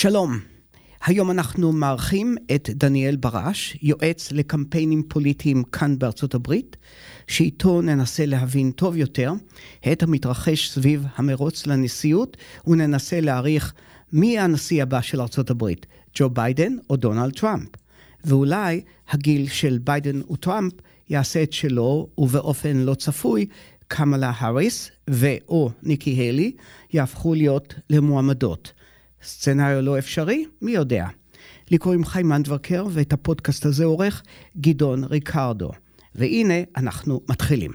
שלום, היום אנחנו מארחים את דניאל ברש, יועץ לקמפיינים פוליטיים כאן בארצות הברית, שאיתו ננסה להבין טוב יותר את המתרחש סביב המרוץ לנשיאות, וננסה להעריך מי הנשיא הבא של ארצות הברית, ג'ו ביידן או דונלד טראמפ. ואולי הגיל של ביידן וטראמפ יעשה את שלו, ובאופן לא צפוי, קמלה האריס ו/או ניקי היילי יהפכו להיות למועמדות. סצנריו לא אפשרי? מי יודע. לי קוראים חיים מנדברקר, ואת הפודקאסט הזה עורך גדעון ריקרדו. והנה, אנחנו מתחילים.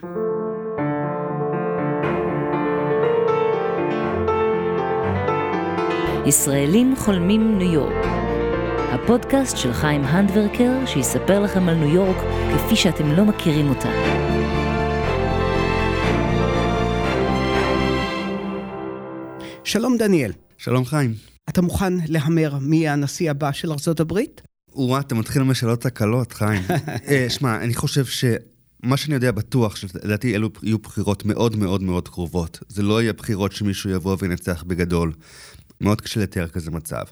ישראלים חולמים ניו יורק. הפודקאסט של חיים הנדברקר, שיספר לכם על ניו יורק כפי שאתם לא מכירים אותה. שלום דניאל. שלום חיים. אתה מוכן להמר מי הנשיא הבא של הברית? וואו, אתה מתחיל עם השאלות הקלות, חיים. אה, שמע, אני חושב שמה שאני יודע בטוח, שלדעתי אלו יהיו בחירות מאוד מאוד מאוד קרובות. זה לא יהיה בחירות שמישהו יבוא וינצח בגדול. מאוד קשה לתאר כזה מצב.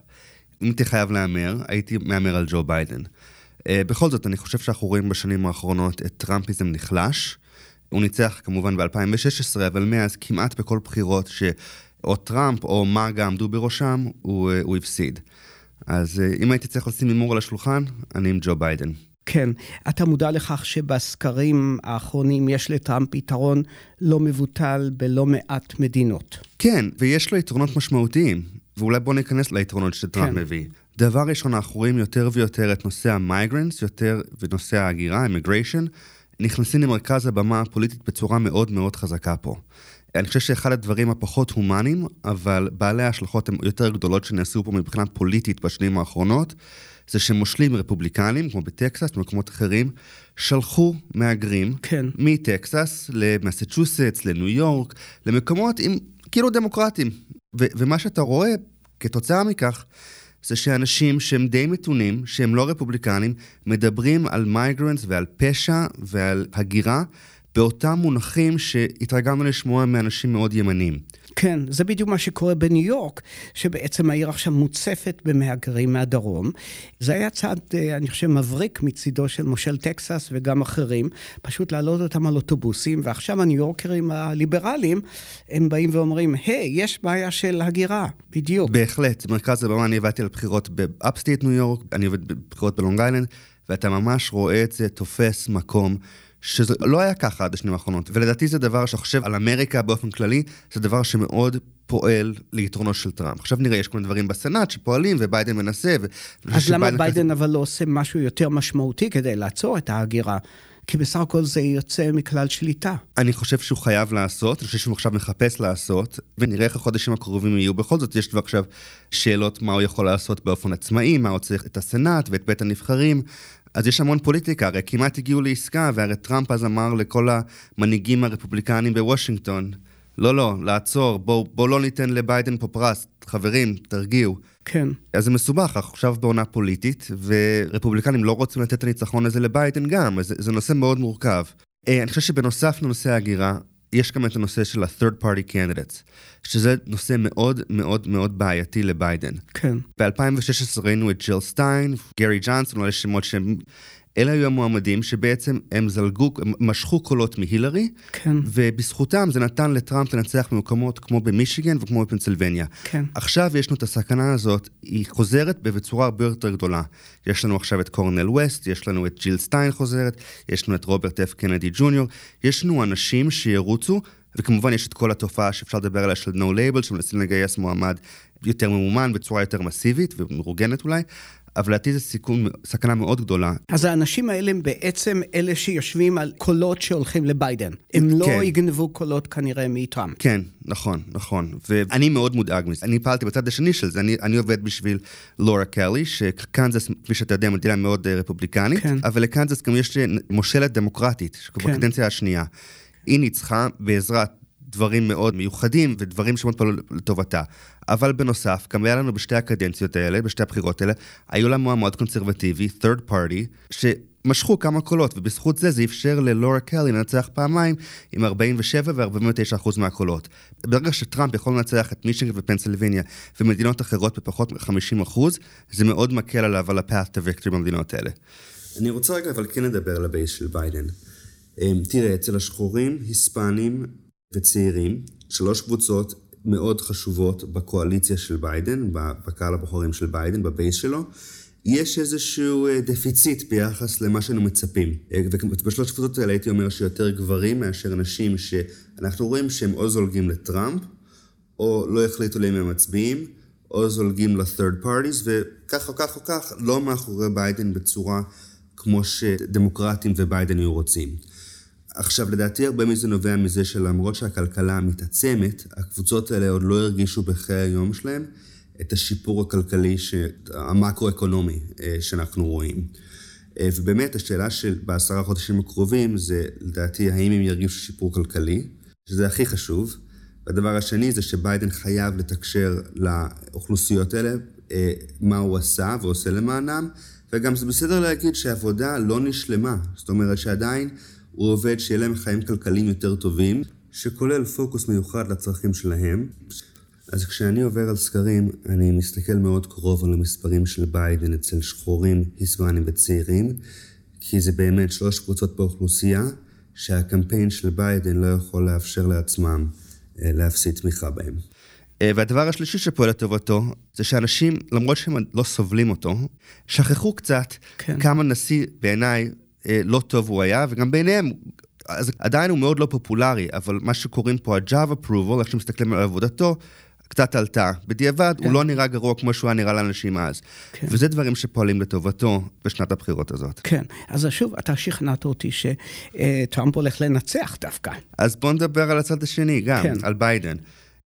אם הייתי חייב להמר, הייתי מהמר על ג'ו ביידן. Uh, בכל זאת, אני חושב שאנחנו רואים בשנים האחרונות את טראמפיזם נחלש. הוא ניצח כמובן ב-2016, אבל מאז כמעט בכל בחירות שאו טראמפ או מאגה עמדו בראשם, הוא, uh, הוא הפסיד. אז uh, אם הייתי צריך לשים הימור על השולחן, אני עם ג'ו ביידן. כן. אתה מודע לכך שבסקרים האחרונים יש לטראמפ יתרון לא מבוטל בלא מעט מדינות. כן, ויש לו יתרונות משמעותיים. ואולי בואו ניכנס ליתרונות שטראמפ כן. מביא. דבר ראשון, אנחנו רואים יותר ויותר את נושא ה migrants, יותר ונושא ההגירה, immigration, נכנסים למרכז הבמה הפוליטית בצורה מאוד מאוד חזקה פה. אני חושב שאחד הדברים הפחות הומניים, אבל בעלי ההשלכות הן יותר גדולות שנעשו פה מבחינה פוליטית בשנים האחרונות, זה שמושלים רפובליקנים, כמו בטקסס, במקומות אחרים, שלחו מהגרים כן. מטקסס למסצ'וסטס, לניו יורק, למקומות עם כאילו דמוקרטים. ו- ומה שאתה רואה כתוצאה מכך, זה שאנשים שהם די מתונים, שהם לא רפובליקנים, מדברים על migrants ועל פשע ועל הגירה באותם מונחים שהתרגלנו לשמוע מאנשים מאוד ימניים. כן, זה בדיוק מה שקורה בניו יורק, שבעצם העיר עכשיו מוצפת במהגרים מהדרום. זה היה צעד, אה, אני חושב, מבריק מצידו של מושל טקסס וגם אחרים, פשוט להעלות אותם על אוטובוסים, ועכשיו הניו יורקרים הליברליים, הם באים ואומרים, היי, hey, יש בעיה של הגירה, בדיוק. בהחלט, מרכז הבמה, אני עבדתי על בחירות ב upstate ניו יורק, אני עובד בבחירות בלונג איילנד, ואתה ממש רואה את זה תופס מקום. שזה לא היה ככה עד השנים האחרונות, ולדעתי זה דבר שחושב על אמריקה באופן כללי, זה דבר שמאוד פועל ליתרונו של טראמפ. עכשיו נראה, יש כל מיני דברים בסנאט שפועלים, וביידן מנסה, ו... אז למה ביידן כזה... אבל לא עושה משהו יותר משמעותי כדי לעצור את ההגירה? כי בסך הכל זה יוצא מכלל שליטה. אני חושב שהוא חייב לעשות, אני חושב שהוא עכשיו מחפש לעשות, ונראה איך החודשים הקרובים יהיו. בכל זאת, יש כבר עכשיו שאלות מה הוא יכול לעשות באופן עצמאי, מה הוא צריך את הסנאט ואת בית הנבחרים. אז יש המון פוליטיקה, הרי כמעט הגיעו לעסקה, והרי טראמפ אז אמר לכל המנהיגים הרפובליקנים בוושינגטון, לא, לא, לעצור, בואו בוא לא ניתן לביידן פה פרס, חברים, תרגיעו. כן. אז זה מסובך, אנחנו עכשיו בעונה פוליטית, ורפובליקנים לא רוצים לתת את הניצחון הזה לביידן גם, אז זה, זה נושא מאוד מורכב. אה, אני חושב שבנוסף לנושא ההגירה, יש גם את הנושא של ה-third party candidates, שזה נושא מאוד מאוד מאוד בעייתי לביידן. כן. ב-2016 ראינו את ג'יל סטיין, גרי ג'אנסון, אלה שמות שהם אלה היו המועמדים שבעצם הם זלגו, הם משכו קולות מהילרי, כן. ובזכותם זה נתן לטראמפ לנצח במקומות כמו במישיגן וכמו בפנסילבניה. כן. עכשיו יש לנו את הסכנה הזאת, היא חוזרת בצורה הרבה יותר גדולה. יש לנו עכשיו את קורנל ווסט, יש לנו את ג'יל סטיין חוזרת, יש לנו את רוברט אף קנדי ג'וניור, יש לנו אנשים שירוצו, וכמובן יש את כל התופעה שאפשר לדבר עליה של no label, שמנסים לגייס מועמד יותר ממומן בצורה יותר מסיבית ומאורגנת אולי, אבל לדעתי זה סיכון, סכנה מאוד גדולה. אז האנשים האלה הם בעצם אלה שיושבים על קולות שהולכים לביידן. הם לא כן. לא יגנבו קולות כנראה מטראמפ. כן, נכון, נכון. ואני מאוד מודאג מזה. אני פעלתי בצד השני של זה, אני, אני עובד בשביל לורה קלי, שקנזס, כפי שאתה יודע, מדינה מאוד אה, רפובליקנית, כן. אבל לקנזס גם יש מושלת דמוקרטית, כן. בקדנציה השנייה. היא ניצחה בעזרת דברים מאוד מיוחדים ודברים שמאוד פעלו לטובתה. אבל בנוסף, גם היה לנו בשתי הקדנציות האלה, בשתי הבחירות האלה, היו לה מועמד קונסרבטיבי, third party, ש... משכו כמה קולות, ובזכות זה זה אפשר ללורה קלי לנצח פעמיים עם 47 ו-49 אחוז מהקולות. ברגע שטראמפ יכול לנצח את מישיגן ופנסילבניה ומדינות אחרות בפחות מ-50 אחוז, זה מאוד מקל עליו על ה-path to victory במדינות האלה. אני רוצה רגע אבל כן לדבר על ה base של ביידן. אמ, תראה, אצל השחורים, היספנים וצעירים, שלוש קבוצות מאוד חשובות בקואליציה של ביידן, בקהל הבוחרים של ביידן, ב base שלו, יש איזשהו אה, דפיציט ביחס למה שאנו מצפים. אה, ובשלוש קבוצות האלה הייתי אומר שיותר גברים מאשר נשים שאנחנו רואים שהם או זולגים לטראמפ, או לא החליטו להם הם מצביעים, או זולגים ל-third parties, וכך או כך או כך, לא מאחורי ביידן בצורה כמו שדמוקרטים וביידן היו רוצים. עכשיו, לדעתי הרבה מזה נובע מזה שלמרות שהכלכלה מתעצמת, הקבוצות האלה עוד לא הרגישו בחיי היום שלהם את השיפור הכלכלי, ש... המקרו-אקונומי אה, שאנחנו רואים. אה, ובאמת, השאלה של בעשרה חודשים הקרובים זה, לדעתי, האם הם ירגישו שיפור כלכלי, שזה הכי חשוב. והדבר השני זה שביידן חייב לתקשר לאוכלוסיות האלה אה, מה הוא עשה ועושה למענם, וגם זה בסדר להגיד שעבודה לא נשלמה. זאת אומרת שעדיין הוא עובד שיהיה להם חיים כלכליים יותר טובים, שכולל פוקוס מיוחד לצרכים שלהם. אז כשאני עובר על סקרים, אני מסתכל מאוד קרוב על המספרים של ביידן אצל שחורים, היספנים וצעירים, כי זה באמת שלוש קבוצות באוכלוסייה שהקמפיין של ביידן לא יכול לאפשר לעצמם אה, להפסיד תמיכה בהם. אה, והדבר השלישי שפועל לטובתו, זה שאנשים, למרות שהם לא סובלים אותו, שכחו קצת כן. כמה נשיא בעיניי לא טוב הוא היה, וגם בעיניהם, אז עדיין הוא מאוד לא פופולרי, אבל מה שקוראים פה ה-Job approval, איך שמסתכלים על עבודתו, קצת עלתה. בדיעבד, כן. הוא לא נראה גרוע כמו שהוא היה נראה לאנשים אז. כן. וזה דברים שפועלים לטובתו בשנת הבחירות הזאת. כן, אז שוב, אתה שכנעת אותי שטראמפ הולך לנצח דווקא. אז בוא נדבר על הצד השני גם, כן. על ביידן.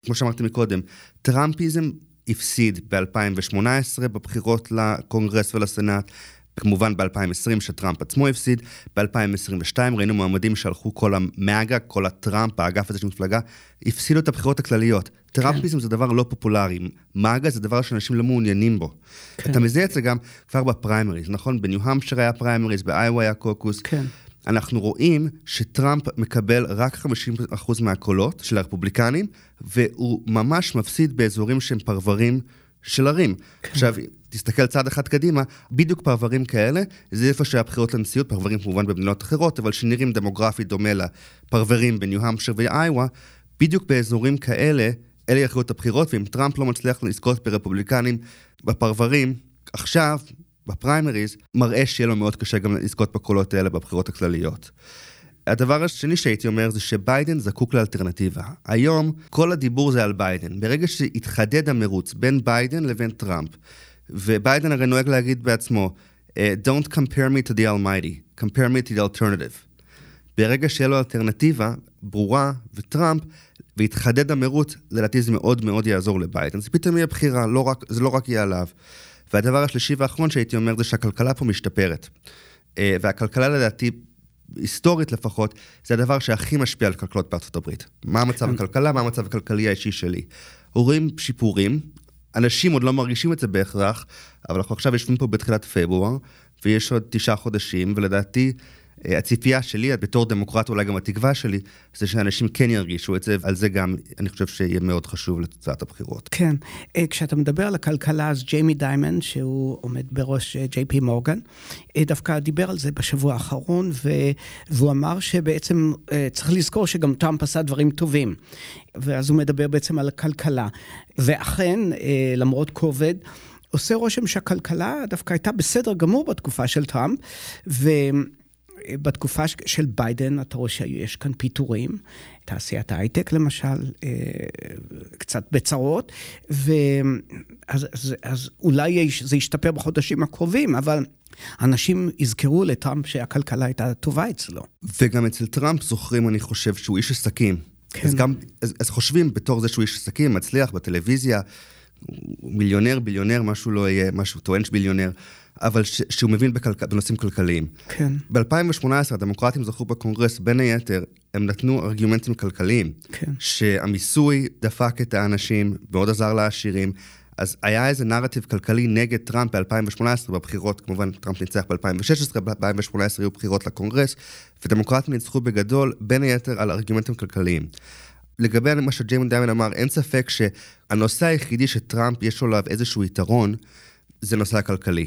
כמו שאמרתי מקודם, טראמפיזם הפסיד ב-2018 בבחירות לקונגרס ולסנאט, כמובן ב-2020 שטראמפ עצמו הפסיד, ב-2022 ראינו מועמדים שהלכו כל המאגה, כל הטראמפ, האגף הזה של מפלגה, הפסידו את הבחירות הכלליות. כן. טראמפיזם זה דבר לא פופולרי, מאגה זה דבר שאנשים לא מעוניינים בו. כן. אתה מזהה את זה גם כבר בפריימריז, נכון? בניו-המפשר היה פריימריז, באיווה היה קוקוס. כן. אנחנו רואים שטראמפ מקבל רק 50% מהקולות של הרפובליקנים, והוא ממש מפסיד באזורים שהם פרברים של ערים. כן. עכשיו, תסתכל צעד אחד קדימה, בדיוק פרברים כאלה, זה איפה שהבחירות לנשיאות, פרברים כמובן במדינות אחרות, אבל שנראים דמוגרפית דומה לפרברים בניו-המפשר ואיווה, בדיוק באזורים כאלה, אלה יכריעו את הבחירות, ואם טראמפ לא מצליח לזכות ברפובליקנים בפרברים, עכשיו, בפריימריז, מראה שיהיה לו מאוד קשה גם לזכות בקולות האלה בבחירות הכלליות. הדבר השני שהייתי אומר זה שביידן זקוק לאלטרנטיבה. היום כל הדיבור זה על ביידן. ברגע שהתחדד המרוץ בין ביידן לבין טראמפ, וביידן הרי נוהג להגיד בעצמו, אה, Don't compare me to the Almighty, compare me to the alternative. ברגע שיהיה לו אלטרנטיבה ברורה וטראמפ, והתחדד המרוץ, לדעתי זה מאוד מאוד יעזור לביידן. זה פתאום יהיה בחירה, לא רק, זה לא רק יהיה עליו. והדבר השלישי והאחרון שהייתי אומר זה שהכלכלה פה משתפרת. אה, והכלכלה לדעתי, היסטורית לפחות, זה הדבר שהכי משפיע על כלכלות בארצות הברית. מה המצב. הכלכלה, מה המצב הכלכלי האישי שלי. רואים שיפורים, אנשים עוד לא מרגישים את זה בהכרח, אבל אנחנו עכשיו יושבים פה בתחילת פברואר, ויש עוד תשעה חודשים, ולדעתי הציפייה שלי, בתור דמוקרט, אולי גם התקווה שלי, זה שאנשים כן ירגישו את זה, ועל זה גם אני חושב שיהיה מאוד חשוב לתוצאת הבחירות. כן. אה, כשאתה מדבר על הכלכלה, אז ג'יימי דיימנד, שהוא עומד בראש ג'יי פי מורגן, דווקא דיבר על זה בשבוע האחרון, והוא אמר שבעצם אה, צריך לזכור שגם טראמפ עשה דברים טובים. ואז הוא מדבר בעצם על הכלכלה. ואכן, למרות קוביד, עושה רושם שהכלכלה דווקא הייתה בסדר גמור בתקופה של טראמפ, ו... בתקופה של ביידן, אתה רואה שיש כאן פיטורים, תעשיית ההייטק למשל, אה, קצת בצרות, ואז אז, אז אולי זה ישתפר בחודשים הקרובים, אבל אנשים יזכרו לטראמפ שהכלכלה הייתה טובה אצלו. וגם אצל טראמפ זוכרים, אני חושב, שהוא איש עסקים. כן. אז, גם, אז, אז חושבים בתור זה שהוא איש עסקים, מצליח בטלוויזיה, מיליונר, ביליונר, מה שהוא לא יהיה, מה שהוא טוען שביליונר. אבל ש- שהוא מבין בכלכ... בנושאים כלכליים. כן. ב-2018 הדמוקרטים זכו בקונגרס, בין היתר, הם נתנו ארגומנטים כלכליים. כן. שהמיסוי דפק את האנשים, מאוד עזר לעשירים. אז היה איזה נרטיב כלכלי נגד טראמפ ב-2018, בבחירות, כמובן טראמפ ניצח ב-2016, ב-2018 היו בחירות לקונגרס, ודמוקרטים ניצחו בגדול, בין היתר על ארגומנטים כלכליים. לגבי מה שג'יימון דיימן אמר, אין ספק שהנושא היחידי שטראמפ יש לו עליו איזשהו יתרון, זה נושא הכלכלי.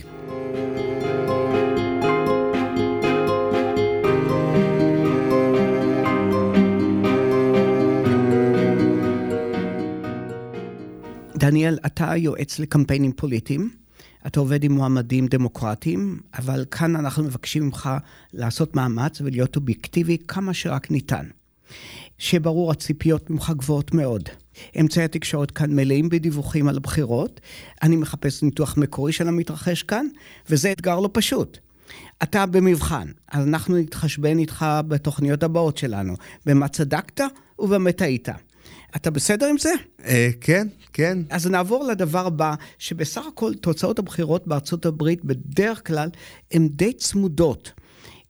דניאל, אתה יועץ לקמפיינים פוליטיים, אתה עובד עם מועמדים דמוקרטיים, אבל כאן אנחנו מבקשים ממך לעשות מאמץ ולהיות אובייקטיבי כמה שרק ניתן. שברור, הציפיות ממך גבוהות מאוד. אמצעי התקשורת כאן מלאים בדיווחים על הבחירות, אני מחפש ניתוח מקורי של המתרחש כאן, וזה אתגר לא פשוט. אתה במבחן, אז אנחנו נתחשבן איתך בתוכניות הבאות שלנו, במה צדקת ובמה טעית. אתה בסדר עם זה? אה, כן, כן. אז נעבור לדבר הבא, שבסך הכל תוצאות הבחירות בארצות הברית בדרך כלל הן די צמודות.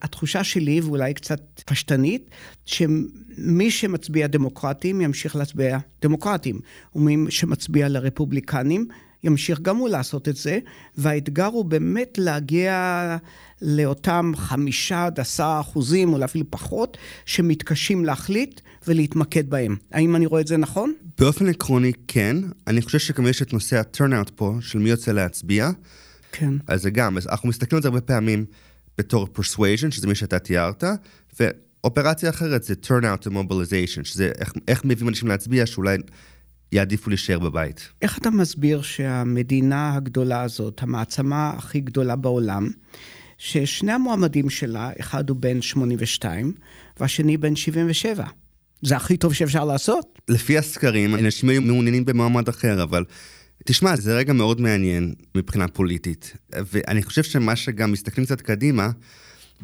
התחושה שלי, ואולי קצת פשטנית, שמי שמצביע דמוקרטים ימשיך להצביע דמוקרטים, ומי שמצביע לרפובליקנים ימשיך גם הוא לעשות את זה, והאתגר הוא באמת להגיע לאותם חמישה עד עשרה אחוזים, או אפילו פחות, שמתקשים להחליט ולהתמקד בהם. האם אני רואה את זה נכון? באופן עקרוני, כן. אני חושב שגם יש את נושא ה-turnout פה, של מי יוצא להצביע. כן. אז זה גם, אז אנחנו מסתכלים על זה הרבה פעמים בתור persuasion, שזה מי שאתה תיארת, ואופרציה אחרת זה turnout to mobilization, שזה איך, איך מביאים אנשים להצביע, שאולי יעדיפו להישאר בבית. איך אתה מסביר שהמדינה הגדולה הזאת, המעצמה הכי גדולה בעולם, ששני המועמדים שלה, אחד הוא בן 82 והשני בן 77. זה הכי טוב שאפשר לעשות. לפי הסקרים, אנשים היו מעוניינים במועמד אחר, אבל תשמע, זה רגע מאוד מעניין מבחינה פוליטית. ואני חושב שמה שגם מסתכלים קצת קדימה,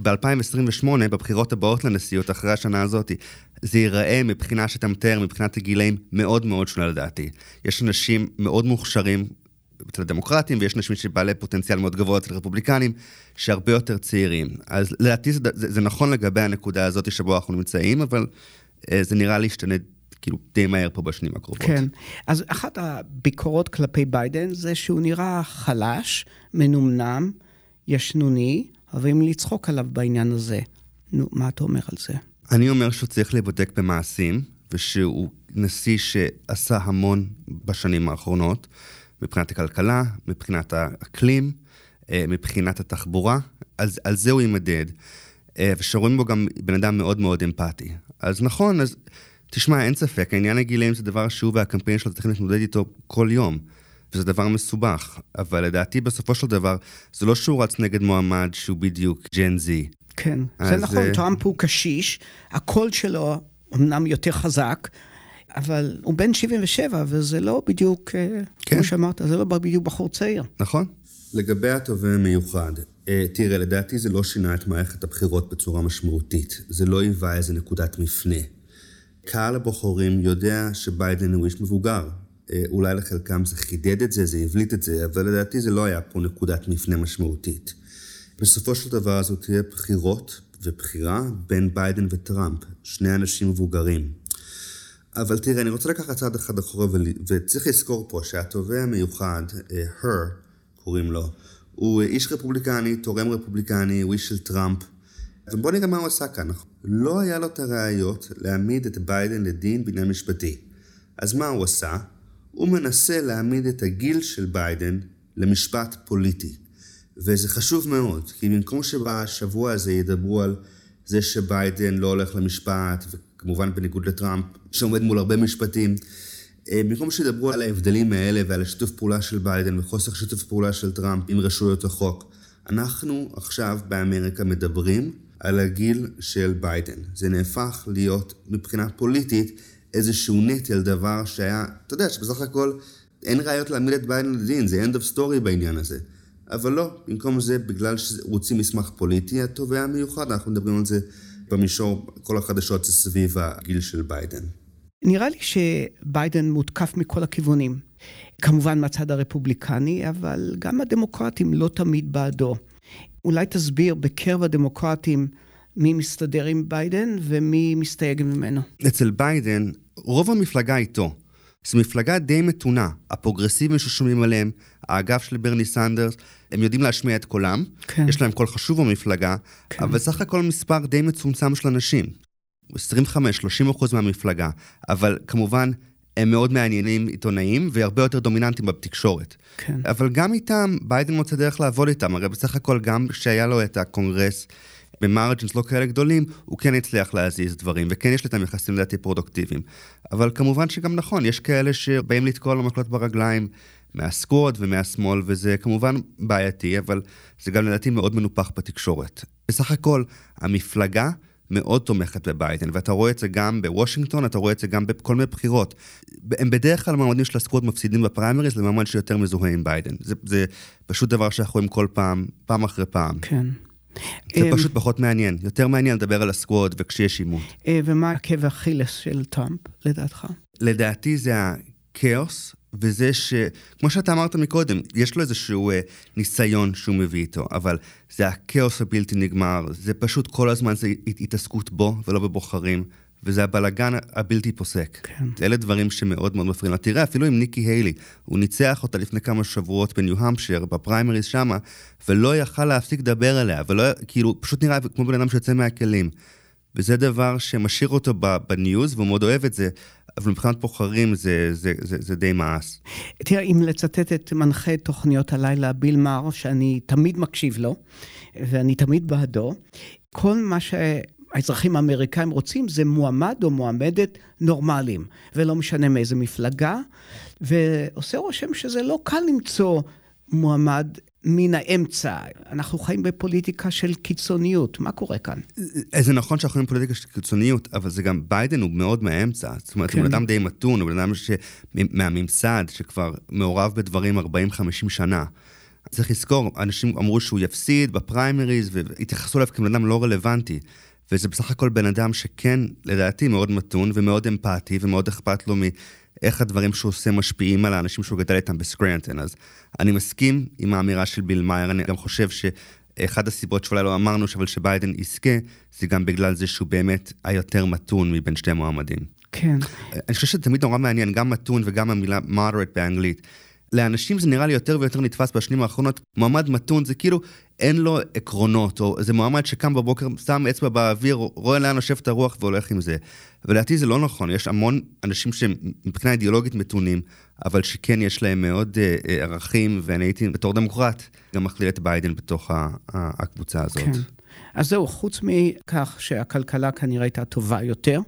ב-2028, בבחירות הבאות לנשיאות, אחרי השנה הזאת, זה ייראה מבחינה שאתה מתאר, מבחינת הגילאים, מאוד מאוד שונה לדעתי. יש אנשים מאוד מוכשרים אצל הדמוקרטים, ויש אנשים שבעלי פוטנציאל מאוד גבוה אצל רפובליקנים, שהרבה יותר צעירים. אז לדעתי זה, זה, זה נכון לגבי הנקודה הזאת שבו אנחנו נמצאים, אבל אה, זה נראה להשתנה כאילו די מהר פה בשנים הקרובות. כן, אז אחת הביקורות כלפי ביידן זה שהוא נראה חלש, מנומנם, ישנוני, אוהבים לצחוק עליו בעניין הזה. נו, מה אתה אומר על זה? אני אומר שהוא צריך להיבדק במעשים, ושהוא נשיא שעשה המון בשנים האחרונות, מבחינת הכלכלה, מבחינת האקלים, אה, מבחינת התחבורה, אז על זה הוא יימדד. אה, ושרואים בו גם בן אדם מאוד מאוד אמפתי. אז נכון, אז תשמע, אין ספק, העניין הגילאים זה דבר שהוא והקמפיין שלו צריכים להתמודד איתו כל יום. וזה דבר מסובך, אבל לדעתי בסופו של דבר, זה לא שהוא רץ נגד מועמד שהוא בדיוק ג'ן זי. כן, זה נכון, uh... טראמפ הוא קשיש, הקול שלו אמנם יותר חזק, אבל הוא בן 77, וזה לא בדיוק, אה, כן. כמו שאמרת, זה לא בדיוק בחור צעיר. נכון. לגבי התובע המיוחד, אה, תראה, לדעתי זה לא שינה את מערכת הבחירות בצורה משמעותית. זה לא היווה איזה נקודת מפנה. קהל הבוחרים יודע שביידן הוא איש מבוגר. אה, אולי לחלקם זה חידד את זה, זה הבליט את זה, אבל לדעתי זה לא היה פה נקודת מפנה משמעותית. בסופו של דבר זו תהיה בחירות ובחירה בין ביידן וטראמפ, שני אנשים מבוגרים. אבל תראה, אני רוצה לקחת צעד אחד אחורה, וצריך לזכור פה שהתובע המיוחד, Hur, אה, קוראים לו, הוא איש רפובליקני, תורם רפובליקני, הוא איש של טראמפ. ובוא נראה מה הוא עשה כאן. לא היה לו את הראיות להעמיד את ביידן לדין בעניין משפטי. אז מה הוא עשה? הוא מנסה להעמיד את הגיל של ביידן למשפט פוליטי. וזה חשוב מאוד, כי במקום שבשבוע הזה ידברו על זה שביידן לא הולך למשפט, וכמובן בניגוד לטראמפ, שעומד מול הרבה משפטים, אה, במקום שידברו על ההבדלים האלה ועל השיתוף פעולה של ביידן וחוסר שיתוף פעולה של טראמפ עם רשויות החוק, אנחנו עכשיו באמריקה מדברים על הגיל של ביידן. זה נהפך להיות מבחינה פוליטית איזשהו נטל, דבר שהיה, אתה יודע שבסך הכל אין ראיות להעמיד את ביידן לדין, זה end of story בעניין הזה. אבל לא, במקום זה, בגלל שרוצים מסמך פוליטי, התובע המיוחד, אנחנו מדברים על זה במישור, כל החדשות זה סביב הגיל של ביידן. נראה לי שביידן מותקף מכל הכיוונים. כמובן מהצד הרפובליקני, אבל גם הדמוקרטים לא תמיד בעדו. אולי תסביר בקרב הדמוקרטים מי מסתדר עם ביידן ומי מסתייג ממנו. אצל ביידן, רוב המפלגה איתו. זו מפלגה די מתונה. הפרוגרסיבים ששומעים עליהם, האגף של ברני סנדרס, הם יודעים להשמיע את קולם. כן. יש להם קול חשוב במפלגה, כן. אבל סך הכל מספר די מצומצם של אנשים. 25-30 אחוז מהמפלגה, אבל כמובן הם מאוד מעניינים עיתונאים והרבה יותר דומיננטיים בתקשורת. כן. אבל גם איתם, ביידן מוצא דרך לעבוד איתם, הרי בסך הכל גם כשהיה לו את הקונגרס ב margins לא כאלה גדולים, הוא כן הצליח להזיז דברים, וכן יש להם יחסים לדעתי פרודוקטיביים. אבל כמובן שגם נכון, יש כאלה שבאים לתקוע לו מקלות ברגליים מה Squad ומהשמאל, וזה כמובן בעייתי, אבל זה גם לדעתי מאוד מנופח בתקשורת. בסך הכל, המפלגה... מאוד תומכת בביידן, ואתה רואה את זה גם בוושינגטון, אתה רואה את זה גם בכל מיני בחירות. הם בדרך כלל מועמדים של ה Squad מפסידים בפריימריז למועמד שיותר מזוהה עם ביידן. זה, זה פשוט דבר שאנחנו רואים כל פעם, פעם אחרי פעם. כן. זה אמ, פשוט פחות מעניין. יותר מעניין לדבר על ה Squad וכשיש עימות. אה, ומה עקב אכילס של טראמפ, לדעתך? לדעתי זה הכאוס וזה ש... כמו שאתה אמרת מקודם, יש לו איזשהו אה, ניסיון שהוא מביא איתו, אבל זה הכאוס הבלתי נגמר, זה פשוט כל הזמן זה התעסקות בו ולא בבוחרים, וזה הבלגן הבלתי פוסק. כן. אלה דברים שמאוד מאוד מפריעים. תראה, אפילו עם ניקי היילי, הוא ניצח אותה לפני כמה שבועות בניו-המפשר, בפריימריז שמה, ולא יכל להפסיק לדבר עליה, ולא, כאילו, פשוט נראה כמו בן אדם שיוצא מהכלים. וזה דבר שמשאיר אותו בניוז, והוא מאוד אוהב את זה, אבל מבחינת בוחרים זה, זה, זה, זה די מאס. תראה, אם לצטט את מנחה תוכניות הלילה, ביל מאר, שאני תמיד מקשיב לו, ואני תמיד בעדו, כל מה שהאזרחים האמריקאים רוצים זה מועמד או מועמדת נורמליים, ולא משנה מאיזה מפלגה, ועושה רושם שזה לא קל למצוא מועמד מן האמצע. אנחנו חיים בפוליטיקה של קיצוניות, מה קורה כאן? זה נכון שאנחנו חיים בפוליטיקה של קיצוניות, אבל זה גם, ביידן הוא מאוד מהאמצע. זאת אומרת, כן. הוא בן אדם די מתון, הוא בן אדם ש... מהממסד, שכבר מעורב בדברים 40-50 שנה. צריך לזכור, אנשים אמרו שהוא יפסיד בפריימריז, והתייחסו אליו כבן אדם לא רלוונטי. וזה בסך הכל בן אדם שכן, לדעתי, מאוד מתון ומאוד אמפתי ומאוד אכפת לו איך הדברים שהוא עושה משפיעים על האנשים שהוא גדל איתם בסקרנטון. אז אני מסכים עם האמירה של ביל מאייר, אני גם חושב שאחד הסיבות שאולי לא אמרנו, אבל שביידן יזכה, זה גם בגלל זה שהוא באמת היותר מתון מבין שתי המועמדים. כן. אני חושב שזה תמיד נורא מעניין, גם מתון וגם המילה moderate באנגלית. לאנשים זה נראה לי יותר ויותר נתפס בשנים האחרונות, מועמד מתון זה כאילו אין לו עקרונות, או זה מועמד שקם בבוקר, שם אצבע באוויר, רואה לאן יושבת הרוח והולך עם זה. ולדעתי זה לא נכון, יש המון אנשים שהם מבחינה אידיאולוגית מתונים, אבל שכן יש להם מאוד אה, אה, ערכים, ואני הייתי בתור דמוקרט גם מכליל את ביידן בתוך הקבוצה הזאת. כן. אז זהו, חוץ מכך שהכלכלה כנראה הייתה טובה יותר,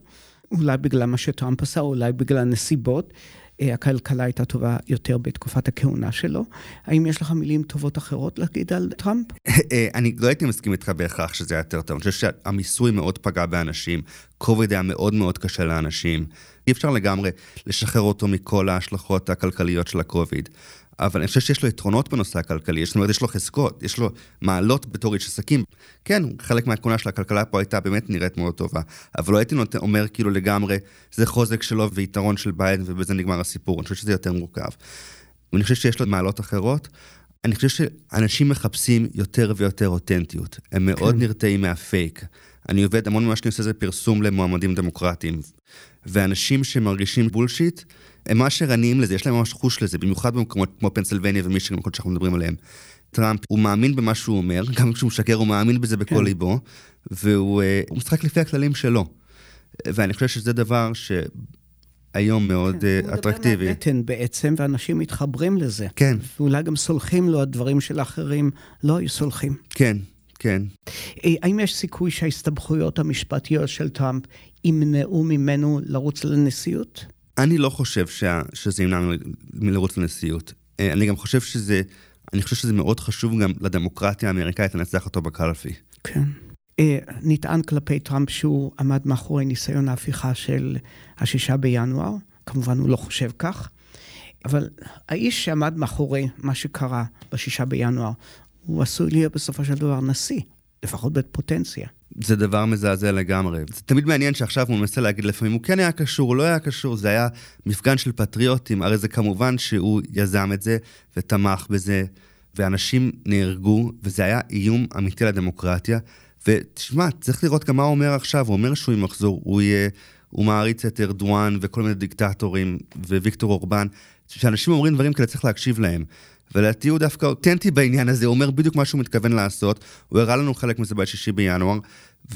אולי בגלל מה שטראמפ עשה, אולי בגלל הנסיבות. אה, הכלכלה הייתה טובה יותר בתקופת הכהונה שלו. האם יש לך מילים טובות אחרות להגיד על טראמפ? אה, אני לא הייתי מסכים איתך בהכרח שזה היה יותר טוב. אני חושב שהמיסוי מאוד פגע באנשים, קוביד היה מאוד מאוד קשה לאנשים. אי אפשר לגמרי לשחרר אותו מכל ההשלכות הכלכליות של הקוביד. אבל אני חושב שיש לו יתרונות בנושא הכלכלי, זאת אומרת, יש לו חזקות, יש לו מעלות בתור איש עסקים. כן, חלק מהתכונה של הכלכלה פה הייתה באמת נראית מאוד טובה, אבל לא הייתי נות... אומר כאילו לגמרי, זה חוזק שלו ויתרון של ביידן ובזה נגמר הסיפור, אני חושב שזה יותר מורכב. ואני חושב שיש לו מעלות אחרות. אני חושב שאנשים מחפשים יותר ויותר אותנטיות, הם מאוד כן. נרתעים מהפייק. אני עובד, המון ממה שאני עושה זה פרסום למועמדים דמוקרטיים. ואנשים שמרגישים בולשיט, הם ממש ערניים לזה, יש להם ממש חוש לזה, במיוחד במקומות כמו פנסילבניה ומישיגן, מקומות שאנחנו מדברים עליהם. טראמפ, הוא מאמין במה שהוא אומר, גם כשהוא משקר הוא מאמין בזה בכל כן. ליבו, והוא uh, משחק לפי הכללים שלו. ואני חושב שזה דבר שהיום מאוד כן, uh, אטרקטיבי. הוא מדבר מהבטן בעצם, ואנשים מתחברים לזה. כן. ואולי גם סולחים לו הדברים של האחרים לא היו סולחים. כן, כן. אה, האם יש סיכוי שההסתבכויות המשפטיות של טראמפ ימנעו ממנו לרוץ לנשיאות? אני לא חושב שה, שזה ימנע מלרוץ לנשיאות. אה, אני גם חושב שזה, אני חושב שזה מאוד חשוב גם לדמוקרטיה האמריקאית לנצח אותו בקלפי. כן. אה, נטען כלפי טראמפ שהוא עמד מאחורי ניסיון ההפיכה של השישה בינואר, כמובן הוא לא חושב כך, אבל האיש שעמד מאחורי מה שקרה בשישה בינואר, הוא עשוי להיות בסופו של דבר נשיא, לפחות בפוטנציה. זה דבר מזעזע לגמרי. זה תמיד מעניין שעכשיו הוא מנסה להגיד לפעמים, הוא כן היה קשור, הוא לא היה קשור, זה היה מפגן של פטריוטים, הרי זה כמובן שהוא יזם את זה ותמך בזה, ואנשים נהרגו, וזה היה איום אמיתי לדמוקרטיה. ותשמע, צריך לראות גם מה הוא אומר עכשיו, הוא אומר שהוא עם מחזור, הוא יהיה, הוא מעריץ את ארדואן וכל מיני דיקטטורים וויקטור אורבן, שאנשים אומרים דברים כאלה צריך להקשיב להם. ולדעתי הוא דווקא אותנטי בעניין הזה, הוא אומר בדיוק מה שהוא מתכוון לעשות, הוא הראה לנו חלק מזה ב-6 בינואר,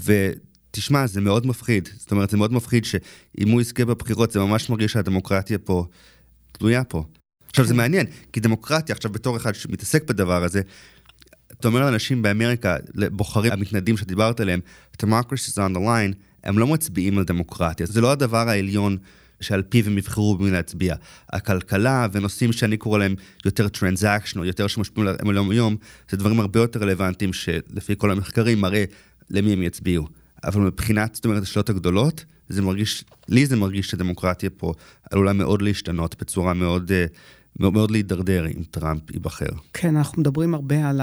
ותשמע, זה מאוד מפחיד. זאת אומרת, זה מאוד מפחיד שאם הוא יזכה בבחירות, זה ממש מרגיש שהדמוקרטיה פה תלויה פה. עכשיו, זה כן. מעניין, כי דמוקרטיה, עכשיו בתור אחד שמתעסק בדבר הזה, אתה אומר לאנשים באמריקה, לבוחרים המתנדים שדיברת עליהם, democracy is on the line, הם לא מצביעים על דמוקרטיה. זה לא הדבר העליון שעל פיו הם יבחרו במי להצביע. הכלכלה ונושאים שאני קורא להם יותר transaction, או יותר שמשפיעים עליהם היום יום, זה דברים הרבה יותר רלוונטיים שלפי כל המחקרים מראה למי הם יצביעו. אבל מבחינת, זאת אומרת, השאלות הגדולות, זה מרגיש, לי זה מרגיש שדמוקרטיה פה עלולה מאוד להשתנות בצורה מאוד... Uh, מאוד להידרדר אם טראמפ ייבחר. כן, אנחנו מדברים הרבה על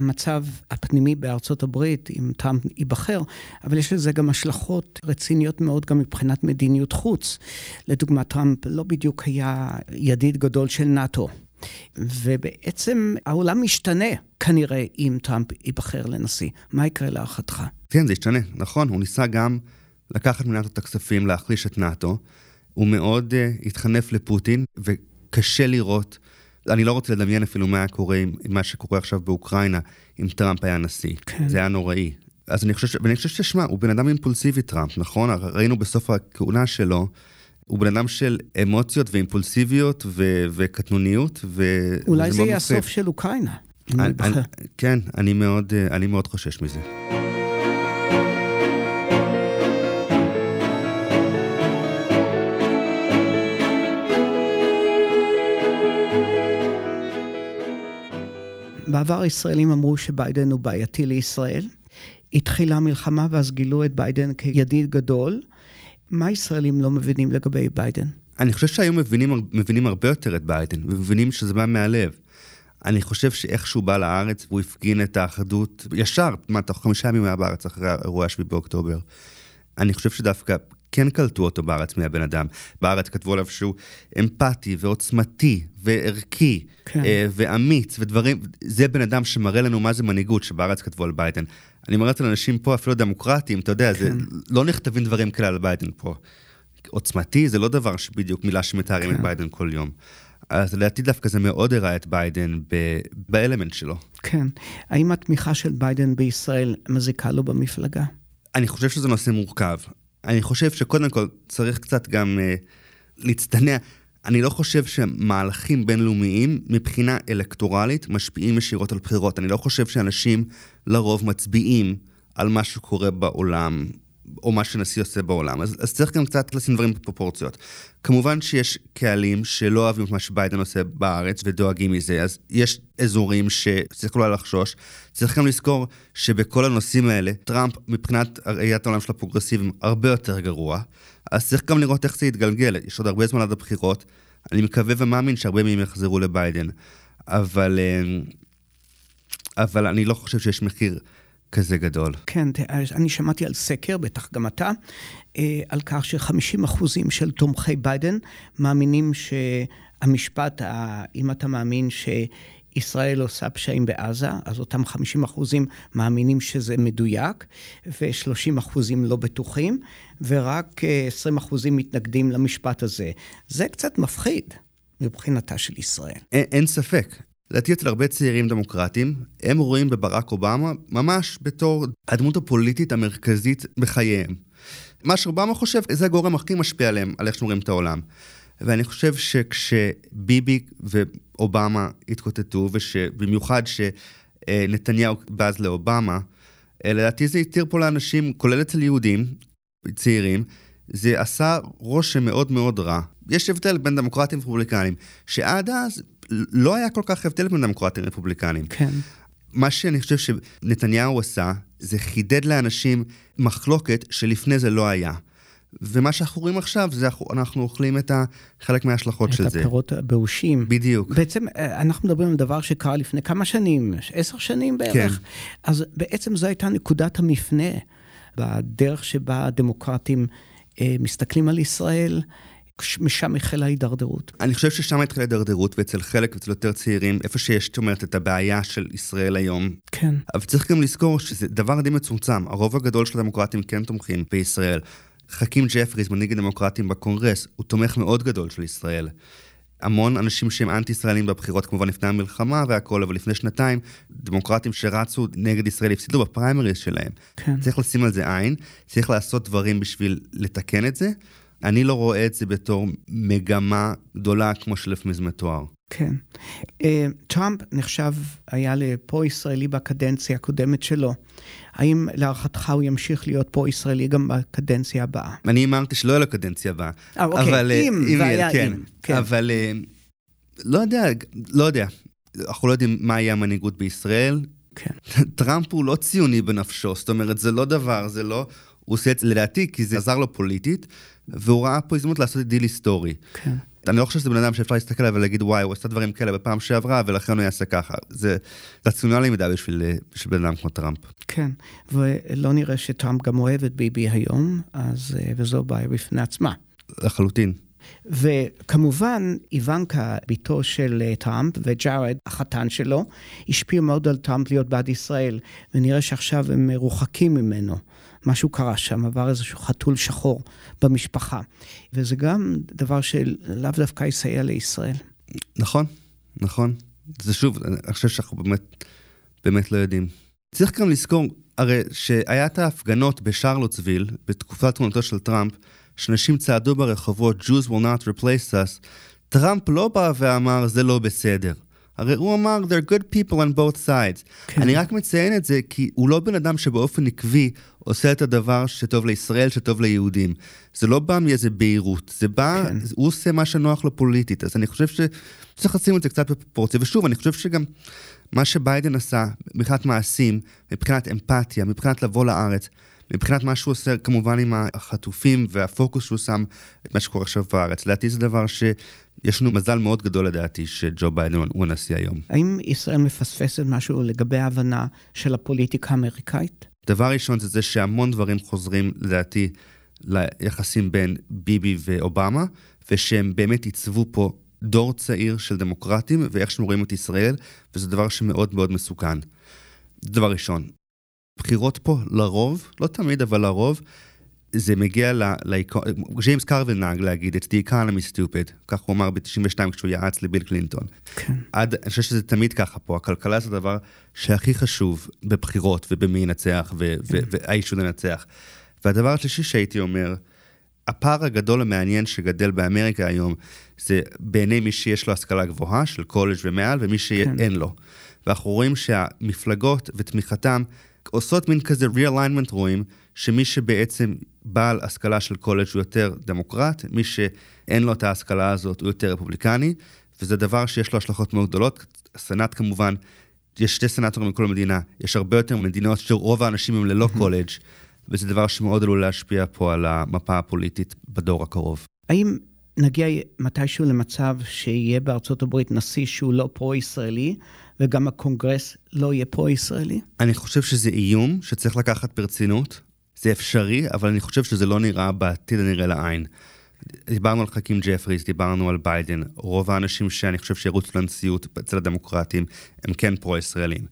המצב הפנימי בארצות הברית, אם טראמפ ייבחר, אבל יש לזה גם השלכות רציניות מאוד גם מבחינת מדיניות חוץ. לדוגמה, טראמפ לא בדיוק היה ידיד גדול של נאט"ו. ובעצם העולם משתנה כנראה אם טראמפ ייבחר לנשיא. מה יקרה להערכתך? כן, זה ישתנה, נכון. הוא ניסה גם לקחת מנאט"ו את הכספים, להחליש את נאט"ו. הוא מאוד uh, התחנף לפוטין, ו... קשה לראות. אני לא רוצה לדמיין אפילו מה היה קורה עם, מה שקורה עכשיו באוקראינה, אם טראמפ היה נשיא. כן. זה היה נוראי. אז אני חושב, ואני חושב ששמע, הוא בן אדם אימפולסיבי טראמפ, נכון? ראינו בסוף הכהונה שלו, הוא בן אדם של אמוציות ואימפולסיביות ו- וקטנוניות, ו... אולי זה יהיה הסוף של אוקראינה. אני, אני, כן, אני מאוד, אני מאוד חושש מזה. בעבר הישראלים אמרו שביידן הוא בעייתי לישראל. התחילה המלחמה ואז גילו את ביידן כידיד גדול. מה ישראלים לא מבינים לגבי ביידן? אני חושב שהיום מבינים, מבינים הרבה יותר את ביידן, ומבינים שזה בא מהלב. אני חושב שאיך שהוא בא לארץ והוא הפגין את האחדות ישר, מה, תוך חמישה ימים היה בארץ אחרי האירוע השביעי באוקטובר. אני חושב שדווקא כן קלטו אותו בארץ מהבן אדם. בארץ כתבו עליו שהוא אמפתי ועוצמתי וערכי כן. אה, ואמיץ ודברים, זה בן אדם שמראה לנו מה זה מנהיגות שבארץ כתבו על ביידן. אני מראה את לאנשים פה, אפילו דמוקרטים, אתה יודע, כן. זה, לא נכתבים דברים כאלה על ביידן פה. עוצמתי זה לא דבר שבדיוק מילה שמתארים כן. את ביידן כל יום. אז לדעתי דווקא זה מאוד הראה את ביידן ב- ב element שלו. כן. האם התמיכה של ביידן בישראל מזיקה לו במפלגה? אני חושב שזה נושא מורכב. אני חושב שקודם כל צריך קצת גם uh, להצטנע. אני לא חושב שמהלכים בינלאומיים מבחינה אלקטורלית משפיעים ישירות על בחירות. אני לא חושב שאנשים לרוב מצביעים על מה שקורה בעולם או מה שנשיא עושה בעולם. אז, אז צריך גם קצת לשים דברים בפרופורציות. כמובן שיש קהלים שלא אוהבים את מה שביידן עושה בארץ ודואגים מזה, אז יש אזורים שצריך אולי לחשוש. צריך גם לזכור שבכל הנושאים האלה, טראמפ מבחינת ראיית העולם של הפרוגרסיבים הרבה יותר גרוע, אז צריך גם לראות איך זה יתגלגל. יש עוד הרבה זמן עד הבחירות. אני מקווה ומאמין שהרבה מהם יחזרו לביידן. אבל, אה, אבל אני לא חושב שיש מחיר כזה גדול. כן, אני שמעתי על סקר, בטח גם אתה, אה, על כך ש-50 אחוזים של תומכי ביידן מאמינים שהמשפט, אם אתה מאמין שישראל עושה פשעים בעזה, אז אותם 50 אחוזים מאמינים שזה מדויק, ו-30 אחוזים לא בטוחים, ורק 20 אה, אחוזים מתנגדים למשפט הזה. זה קצת מפחיד. מבחינתה של ישראל. אין, אין ספק. לדעתי אצל הרבה צעירים דמוקרטים, הם רואים בברק אובמה ממש בתור הדמות הפוליטית המרכזית בחייהם. מה שאובמה חושב, זה הגורם הכי משפיע עליהם, על איך שומרים את העולם. ואני חושב שכשביבי ואובמה התקוטטו, ובמיוחד שנתניהו בז לאובמה, לדעתי זה התיר פה לאנשים, כולל אצל יהודים צעירים, זה עשה רושם מאוד מאוד רע. יש הבדל בין דמוקרטים ורפובליקנים, שעד אז לא היה כל כך הבדל בין דמוקרטים לרפובליקנים. כן. מה שאני חושב שנתניהו עשה, זה חידד לאנשים מחלוקת שלפני זה לא היה. ומה שאנחנו רואים עכשיו, זה אנחנו אוכלים את חלק מההשלכות של זה. את הפירות הבאושים. בדיוק. בעצם אה, אנחנו מדברים על דבר שקרה לפני כמה שנים, עשר שנים בערך. כן. אז בעצם זו הייתה נקודת המפנה בדרך שבה הדמוקרטים אה, מסתכלים על ישראל. משם החלה ההידרדרות. אני חושב ששם התחילה ההידרדרות, ואצל חלק, ואצל יותר צעירים, איפה שיש, זאת אומרת, את הבעיה של ישראל היום. כן. אבל צריך גם לזכור שזה דבר די מצומצם. הרוב הגדול של הדמוקרטים כן תומכים בישראל. חכים ג'פריס, מנהיג הדמוקרטים בקונגרס, הוא תומך מאוד גדול של ישראל. המון אנשים שהם אנטי-ישראלים בבחירות, כמובן לפני המלחמה והכל, אבל לפני שנתיים, דמוקרטים שרצו נגד ישראל הפסידו בפריימריז שלהם. כן. צריך לשים על זה עין, צריך לעשות דברים בשביל לתקן את זה. אני לא רואה את זה בתור מגמה גדולה כמו שלפעמים זה מתואר. כן. אה, טראמפ נחשב היה לפרו-ישראלי בקדנציה הקודמת שלו. האם להערכתך הוא ימשיך להיות פרו-ישראלי גם בקדנציה הבאה? אני אמרתי שלא יהיה לו קדנציה הבאה. אה, אוקיי, אבל, אה, אם, אם והיה כן, אם. כן. אבל לא יודע, לא יודע. אנחנו לא יודעים מה יהיה המנהיגות בישראל. כן. טראמפ הוא לא ציוני בנפשו, זאת אומרת, זה לא דבר, זה לא... הוא עושה את זה לדעתי כי זה עזר לו פוליטית, והוא ראה פה הזדמנות לעשות דיל היסטורי. כן. אני לא חושב שזה בן אדם שאפשר להסתכל עליו ולהגיד, וואי, הוא עשה דברים כאלה בפעם שעברה, ולכן הוא יעשה ככה. זה רציונלי מדי בשביל, בשביל בן אדם כמו טראמפ. כן, ולא נראה שטראמפ גם אוהב את ביבי היום, אז, אה, וזו בעיה בפני עצמה. לחלוטין. וכמובן, איוונקה, בתו של אה, טראמפ, וג'ארד, החתן שלו, השפיעו מאוד על טראמפ להיות בעד ישראל, ונראה שעכשיו הם מרוחקים ממנו. משהו קרה שם, עבר איזשהו חתול שחור במשפחה. וזה גם דבר שלאו דווקא יסייע לישראל. נכון, נכון. זה שוב, אני חושב שאנחנו באמת, באמת לא יודעים. צריך גם לזכור, הרי שהיה את ההפגנות בשרלוטסוויל, בתקופת תמונתו של טראמפ, שאנשים צעדו ברחובות, Jews will not replace us, טראמפ לא בא ואמר, זה לא בסדר. הרי הוא אמר, they're good people on both sides. כן. אני רק מציין את זה כי הוא לא בן אדם שבאופן עקבי עושה את הדבר שטוב לישראל, שטוב ליהודים. זה לא בא מאיזה בהירות, זה בא, כן. הוא עושה מה שנוח לו פוליטית. אז אני חושב שצריך לשים את זה קצת בפרופורציה. ושוב, אני חושב שגם מה שביידן עשה מבחינת מעשים, מבחינת אמפתיה, מבחינת לבוא לארץ, מבחינת מה שהוא עושה כמובן עם החטופים והפוקוס שהוא שם את מה שקורה עכשיו בארץ. לדעתי זה דבר שיש לנו מזל מאוד גדול לדעתי שג'ו ביידן הוא הנשיא היום. האם ישראל מפספסת משהו לגבי ההבנה של הפוליטיקה האמריקאית? דבר ראשון זה זה שהמון דברים חוזרים לדעתי ליחסים בין ביבי ואובמה, ושהם באמת עיצבו פה דור צעיר של דמוקרטים ואיך שהם רואים את ישראל, וזה דבר שמאוד מאוד מסוכן. דבר ראשון. בחירות פה, לרוב, לא תמיד, אבל לרוב, זה מגיע לעיקרון, ג'יימס קרוויל נהג להגיד, it's the economy stupid, כך הוא אמר ב-92 כשהוא יעץ לביל קלינטון. כן. עד, אני חושב שזה תמיד ככה פה, הכלכלה זה הדבר שהכי חשוב בבחירות ובמי ינצח והאישון ינצח. והדבר השלישי שהייתי אומר, הפער הגדול המעניין שגדל באמריקה היום, זה בעיני מי שיש לו השכלה גבוהה, של קולג' ומעל, ומי שאין כן. לו. ואנחנו רואים שהמפלגות ותמיכתם עושות מין כזה realignment רואים, שמי שבעצם בעל השכלה של קולג' הוא יותר דמוקרט, מי שאין לו את ההשכלה הזאת הוא יותר רפובליקני, וזה דבר שיש לו השלכות מאוד גדולות. הסנאט כמובן, יש שתי סנאטורים מכל המדינה, יש הרבה יותר מדינות שרוב האנשים הם ללא קולג', וזה דבר שמאוד עלול להשפיע פה על המפה הפוליטית בדור הקרוב. האם נגיע מתישהו למצב שיהיה בארצות הברית נשיא שהוא לא פרו-ישראלי, וגם הקונגרס לא יהיה פרו-ישראלי? אני חושב שזה איום שצריך לקחת ברצינות. זה אפשרי, אבל אני חושב שזה לא נראה בעתיד הנראה לעין. דיברנו על חכים ג'פריס, דיברנו על ביידן, רוב האנשים שאני חושב שירוצו לנשיאות אצל הדמוקרטים הם כן פרו-ישראלים.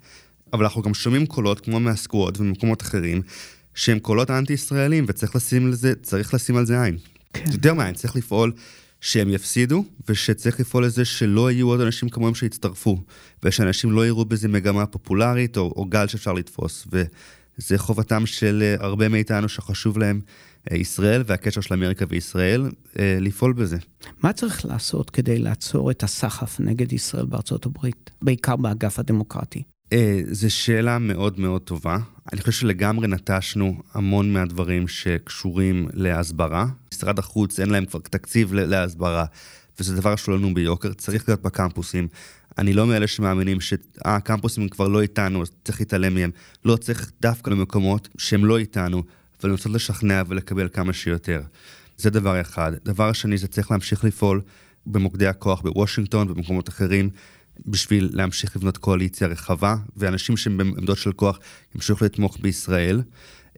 אבל אנחנו גם שומעים קולות כמו מהסקווד וממקומות אחרים, שהם קולות אנטי-ישראלים, וצריך לשים לזה, לשים על זה עין. כן. יותר מעין, צריך לפעול שהם יפסידו, ושצריך לפעול לזה שלא יהיו עוד אנשים כמוהם שיצטרפו, ושאנשים לא יראו בזה מגמה פופולרית או, או גל שאפשר לתפוס. וזה חובתם של אה, הרבה מאיתנו שחשוב להם אה, ישראל והקשר של אמריקה וישראל, אה, לפעול בזה. מה צריך לעשות כדי לעצור את הסחף נגד ישראל בארצות הברית, בעיקר באגף הדמוקרטי? זו שאלה מאוד מאוד טובה. אני חושב שלגמרי נטשנו המון מהדברים שקשורים להסברה. משרד החוץ, אין להם כבר תקציב להסברה, וזה דבר שעולה לנו ביוקר, צריך להיות בקמפוסים. אני לא מאלה שמאמינים שהקמפוסים כבר לא איתנו, אז צריך להתעלם מהם. לא צריך דווקא למקומות שהם לא איתנו, ולנסות לשכנע ולקבל כמה שיותר. זה דבר אחד. דבר שני, זה צריך להמשיך לפעול במוקדי הכוח בוושינגטון ובמקומות אחרים. בשביל להמשיך לבנות קואליציה רחבה, ואנשים שהם בעמדות של כוח ימשיכו לתמוך בישראל.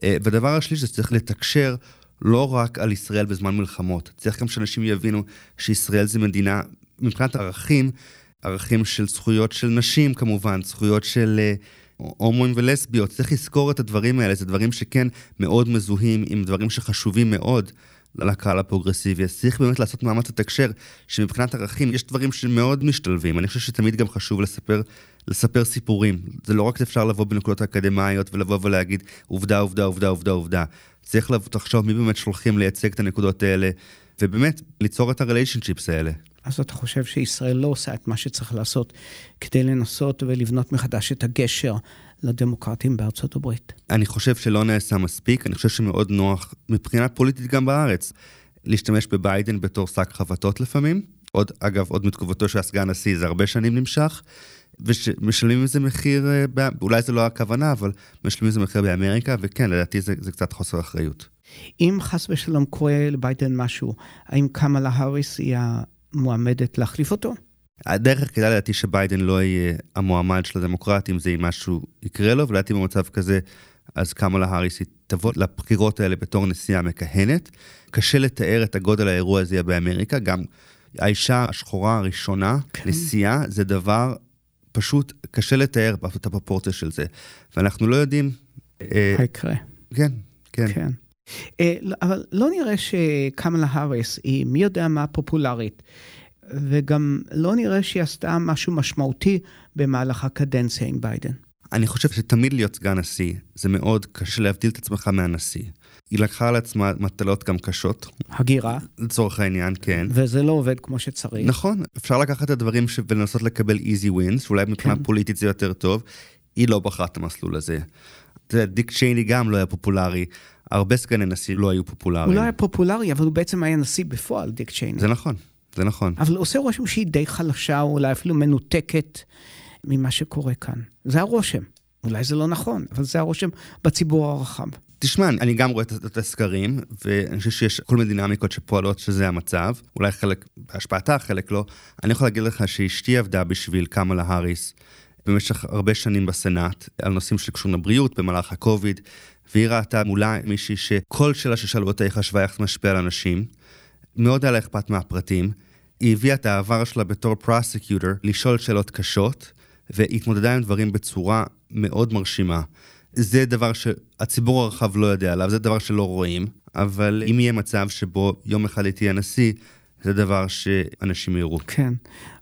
אה, והדבר השלישי זה צריך לתקשר לא רק על ישראל בזמן מלחמות, צריך גם שאנשים יבינו שישראל זה מדינה, מבחינת ערכים, ערכים של זכויות של נשים כמובן, זכויות של הומואים ולסביות, צריך לזכור את הדברים האלה, זה דברים שכן מאוד מזוהים עם דברים שחשובים מאוד לקהל הפרוגרסיבי. אז צריך באמת לעשות מאמץ לתקשר, שמבחינת ערכים יש דברים שמאוד משתלבים. אני חושב שתמיד גם חשוב לספר, לספר סיפורים. זה לא רק אפשר לבוא בנקודות האקדמיות ולבוא ולהגיד עובדה, עובדה, עובדה, עובדה, עובדה. צריך לחשוב מי באמת שולחים לייצג את הנקודות האלה, ובאמת ליצור את הריליישנשיפס האלה. אז אתה חושב שישראל לא עושה את מה שצריך לעשות כדי לנסות ולבנות מחדש את הגשר לדמוקרטים בארצות הברית? אני חושב שלא נעשה מספיק, אני חושב שמאוד נוח, מבחינה פוליטית גם בארץ, להשתמש בביידן בתור שק חבטות לפעמים. עוד, אגב, עוד מתקופתו של הסגן נשיא, זה הרבה שנים נמשך, ומשלמים איזה מחיר, אה, אולי זה לא הכוונה, אבל משלמים איזה מחיר באמריקה, וכן, לדעתי זה, זה קצת חוסר אחריות. אם חס ושלום קורה לביידן משהו, האם קמאלה האריס היא המועמדת להחליף אותו? הדרך היחידה לדעתי שביידן לא יהיה המועמד של הדמוקרטים זה אם משהו יקרה לו, ולדעתי במצב כזה, אז קמאלה האריס היא תבוא לבחירות האלה בתור נשיאה מכהנת. קשה לתאר את הגודל האירוע הזה באמריקה, גם האישה השחורה הראשונה, כן. נשיאה, זה דבר פשוט קשה לתאר את הפרופורציה של זה. ואנחנו לא יודעים... אה, מה יקרה? כן, כן. כן. אה, לא, אבל לא נראה שקמאלה האריס היא מי יודע מה פופולרית. וגם לא נראה שהיא עשתה משהו משמעותי במהלך הקדנציה עם ביידן. אני חושב שתמיד להיות סגן נשיא, זה מאוד קשה להבדיל את עצמך מהנשיא. היא לקחה על עצמה מטלות גם קשות. הגירה. לצורך העניין, כן. וזה לא עובד כמו שצריך. נכון, אפשר לקחת את הדברים ש... ולנסות לקבל easy wins, שאולי מבחינה כן. פוליטית זה יותר טוב. היא לא בחרה את המסלול הזה. אתה יודע, דיק צ'ייני גם לא היה פופולרי. הרבה סגני נשיא לא היו פופולריים. הוא לא היה פופולרי, אבל הוא בעצם היה נשיא בפועל, דיק צ'ייני. זה נכון. זה נכון. אבל עושה רושם שהיא די חלשה, או אולי אפילו מנותקת ממה שקורה כאן. זה הרושם. אולי זה לא נכון, אבל זה הרושם בציבור הרחב. תשמע, אני גם רואה את הסקרים, ואני חושב שיש כל מיני דינמיקות שפועלות שזה המצב, אולי חלק בהשפעתה, חלק לא. אני יכול להגיד לך שאשתי עבדה בשביל קמאלה האריס במשך הרבה שנים בסנאט, על נושאים שקשורים לבריאות במהלך הקוביד, והיא ראתה מולה מישהי שכל שאלה ששאלו אותה היא חשבה איך זה משפיע על אנשים. מאוד היה לה אכפת מהפרטים. היא הביאה את העבר שלה בתור פרוסקיוטר לשאול שאלות קשות, והתמודדה עם דברים בצורה מאוד מרשימה. זה דבר שהציבור הרחב לא יודע עליו, זה דבר שלא רואים, אבל אם יהיה מצב שבו יום אחד היא תהיה נשיא, זה דבר שאנשים יראו. כן,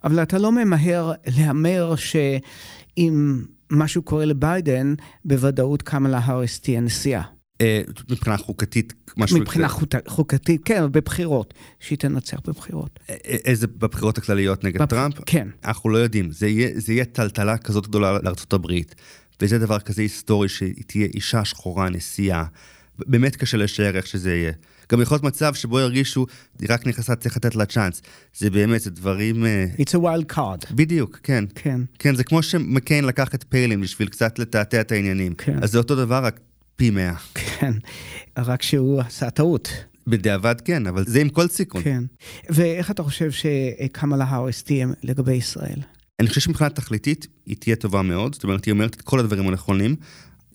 אבל אתה לא ממהר להמר שאם משהו קורה לביידן, בוודאות קמאלה האריס תהיה נשיאה. אה, מבחינה חוקתית, משהו... מבחינה חוקתית, כן, בבחירות, שהיא תנצח בבחירות. אה, אה, איזה, בבחירות הכלליות נגד בפ... טראמפ? כן. אנחנו לא יודעים, זה יהיה, זה יהיה טלטלה כזאת גדולה לארצות הברית, וזה דבר כזה היסטורי, שהיא תהיה אישה שחורה, נשיאה. באמת קשה לשער איך שזה יהיה. גם יכול להיות מצב שבו ירגישו, היא רק נכנסה, צריך לתת לה צ'אנס. זה באמת, זה דברים... It's a wild card. בדיוק, כן. כן. כן, זה כמו שמקיין לקח את פיילין בשביל קצת לתעתע את העניינים. כן. אז זה אותו דבר, רק פי מאה. כן, רק שהוא עשה טעות. בדיעבד כן, אבל זה עם כל סיכון. כן. ואיך אתה חושב שקמאלה האריס תהיה לגבי ישראל? אני חושב שמבחינה תכליתית היא תהיה טובה מאוד, זאת אומרת, היא אומרת את כל הדברים הנכונים.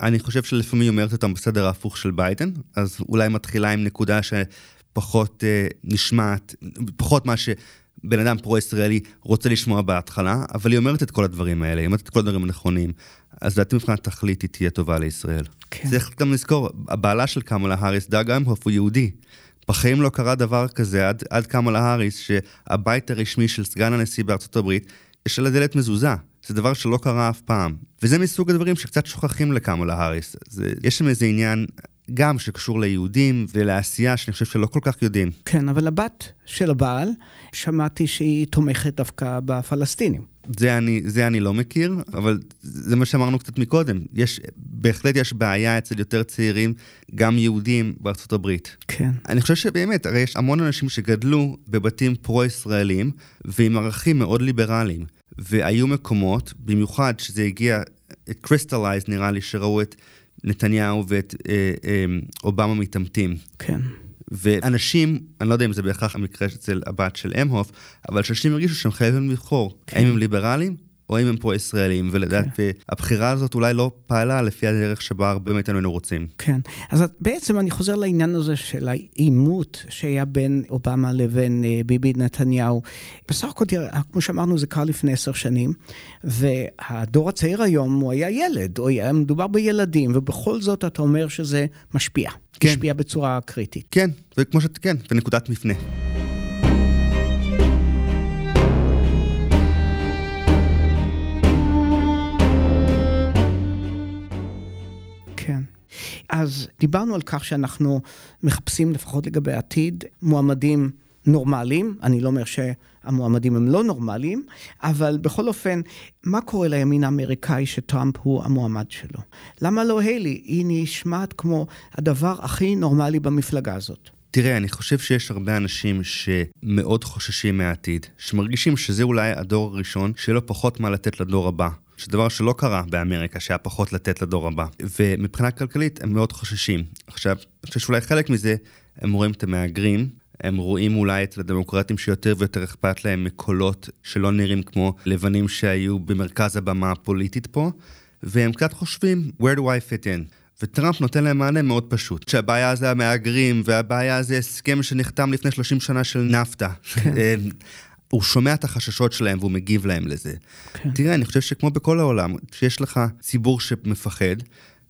אני חושב שלפעמים היא אומרת אותם בסדר ההפוך של ביידן, אז אולי מתחילה עם נקודה שפחות אה, נשמעת, פחות מה שבן אדם פרו-ישראלי רוצה לשמוע בהתחלה, אבל היא אומרת את כל הדברים האלה, היא אומרת את כל הדברים הנכונים. אז לדעתי מבחינת תכלית היא תהיה טובה לישראל. כן. צריך גם לזכור, הבעלה של קמאלה האריס, דאג אמהוף, הוא יהודי. בחיים לא קרה דבר כזה עד, עד קמאלה האריס, שהבית הרשמי של סגן הנשיא בארצות הברית, יש על הדלת מזוזה. זה דבר שלא קרה אף פעם. וזה מסוג הדברים שקצת שוכחים לקמאלה האריס. זה, יש שם איזה עניין גם שקשור ליהודים ולעשייה שאני חושב שלא כל כך יודעים. כן, אבל הבת של הבעל, שמעתי שהיא תומכת דווקא בפלסטינים. זה אני, זה אני לא מכיר, אבל זה מה שאמרנו קצת מקודם. יש, בהחלט יש בעיה אצל יותר צעירים, גם יהודים בארצות הברית. כן. אני חושב שבאמת, הרי יש המון אנשים שגדלו בבתים פרו-ישראלים, ועם ערכים מאוד ליברליים. והיו מקומות, במיוחד שזה הגיע, at crystallize נראה לי, שראו את נתניהו ואת אה, אה, אובמה מתעמתים. כן. ואנשים, אני לא יודע אם זה בהכרח המקרה אצל הבת של אמהוף, אבל שאנשים הרגישו שהם חייבים לבחור, כן. האם הם ליברלים או אם הם פה ישראלים, ולדעת, כן. והבחירה הזאת אולי לא פעלה לפי הדרך שבה הרבה מאיתנו היינו רוצים. כן, אז בעצם אני חוזר לעניין הזה של העימות שהיה בין אובמה לבין אה, ביבי נתניהו. בסך הכל, כמו שאמרנו, זה קרה לפני עשר שנים, והדור הצעיר היום הוא היה ילד, או היה מדובר בילדים, ובכל זאת אתה אומר שזה משפיע. כן. משפיע בצורה קריטית. כן, וכמו שאת, כן, ונקודת מפנה. אז דיברנו על כך שאנחנו מחפשים, לפחות לגבי העתיד, מועמדים נורמליים. אני לא אומר שהמועמדים הם לא נורמליים, אבל בכל אופן, מה קורה לימין האמריקאי שטראמפ הוא המועמד שלו? למה לא היילי? היא נשמעת כמו הדבר הכי נורמלי במפלגה הזאת. תראה, אני חושב שיש הרבה אנשים שמאוד חוששים מהעתיד, שמרגישים שזה אולי הדור הראשון שיהיה לו פחות מה לתת לדור הבא. שדבר שלא קרה באמריקה, שהיה פחות לתת לדור הבא. ומבחינה כלכלית הם מאוד חוששים. עכשיו, אני חושב שאולי חלק מזה, הם רואים את המהגרים, הם רואים אולי את הדמוקרטים שיותר ויותר אכפת להם מקולות שלא נראים כמו לבנים שהיו במרכז הבמה הפוליטית פה, והם קצת חושבים, where do I fit in? וטראמפ נותן להם מענה מאוד פשוט, שהבעיה זה המהגרים, והבעיה זה הסכם שנחתם לפני 30 שנה של נפטה. הוא שומע את החששות שלהם והוא מגיב להם לזה. כן. תראה, אני חושב שכמו בכל העולם, כשיש לך ציבור שמפחד,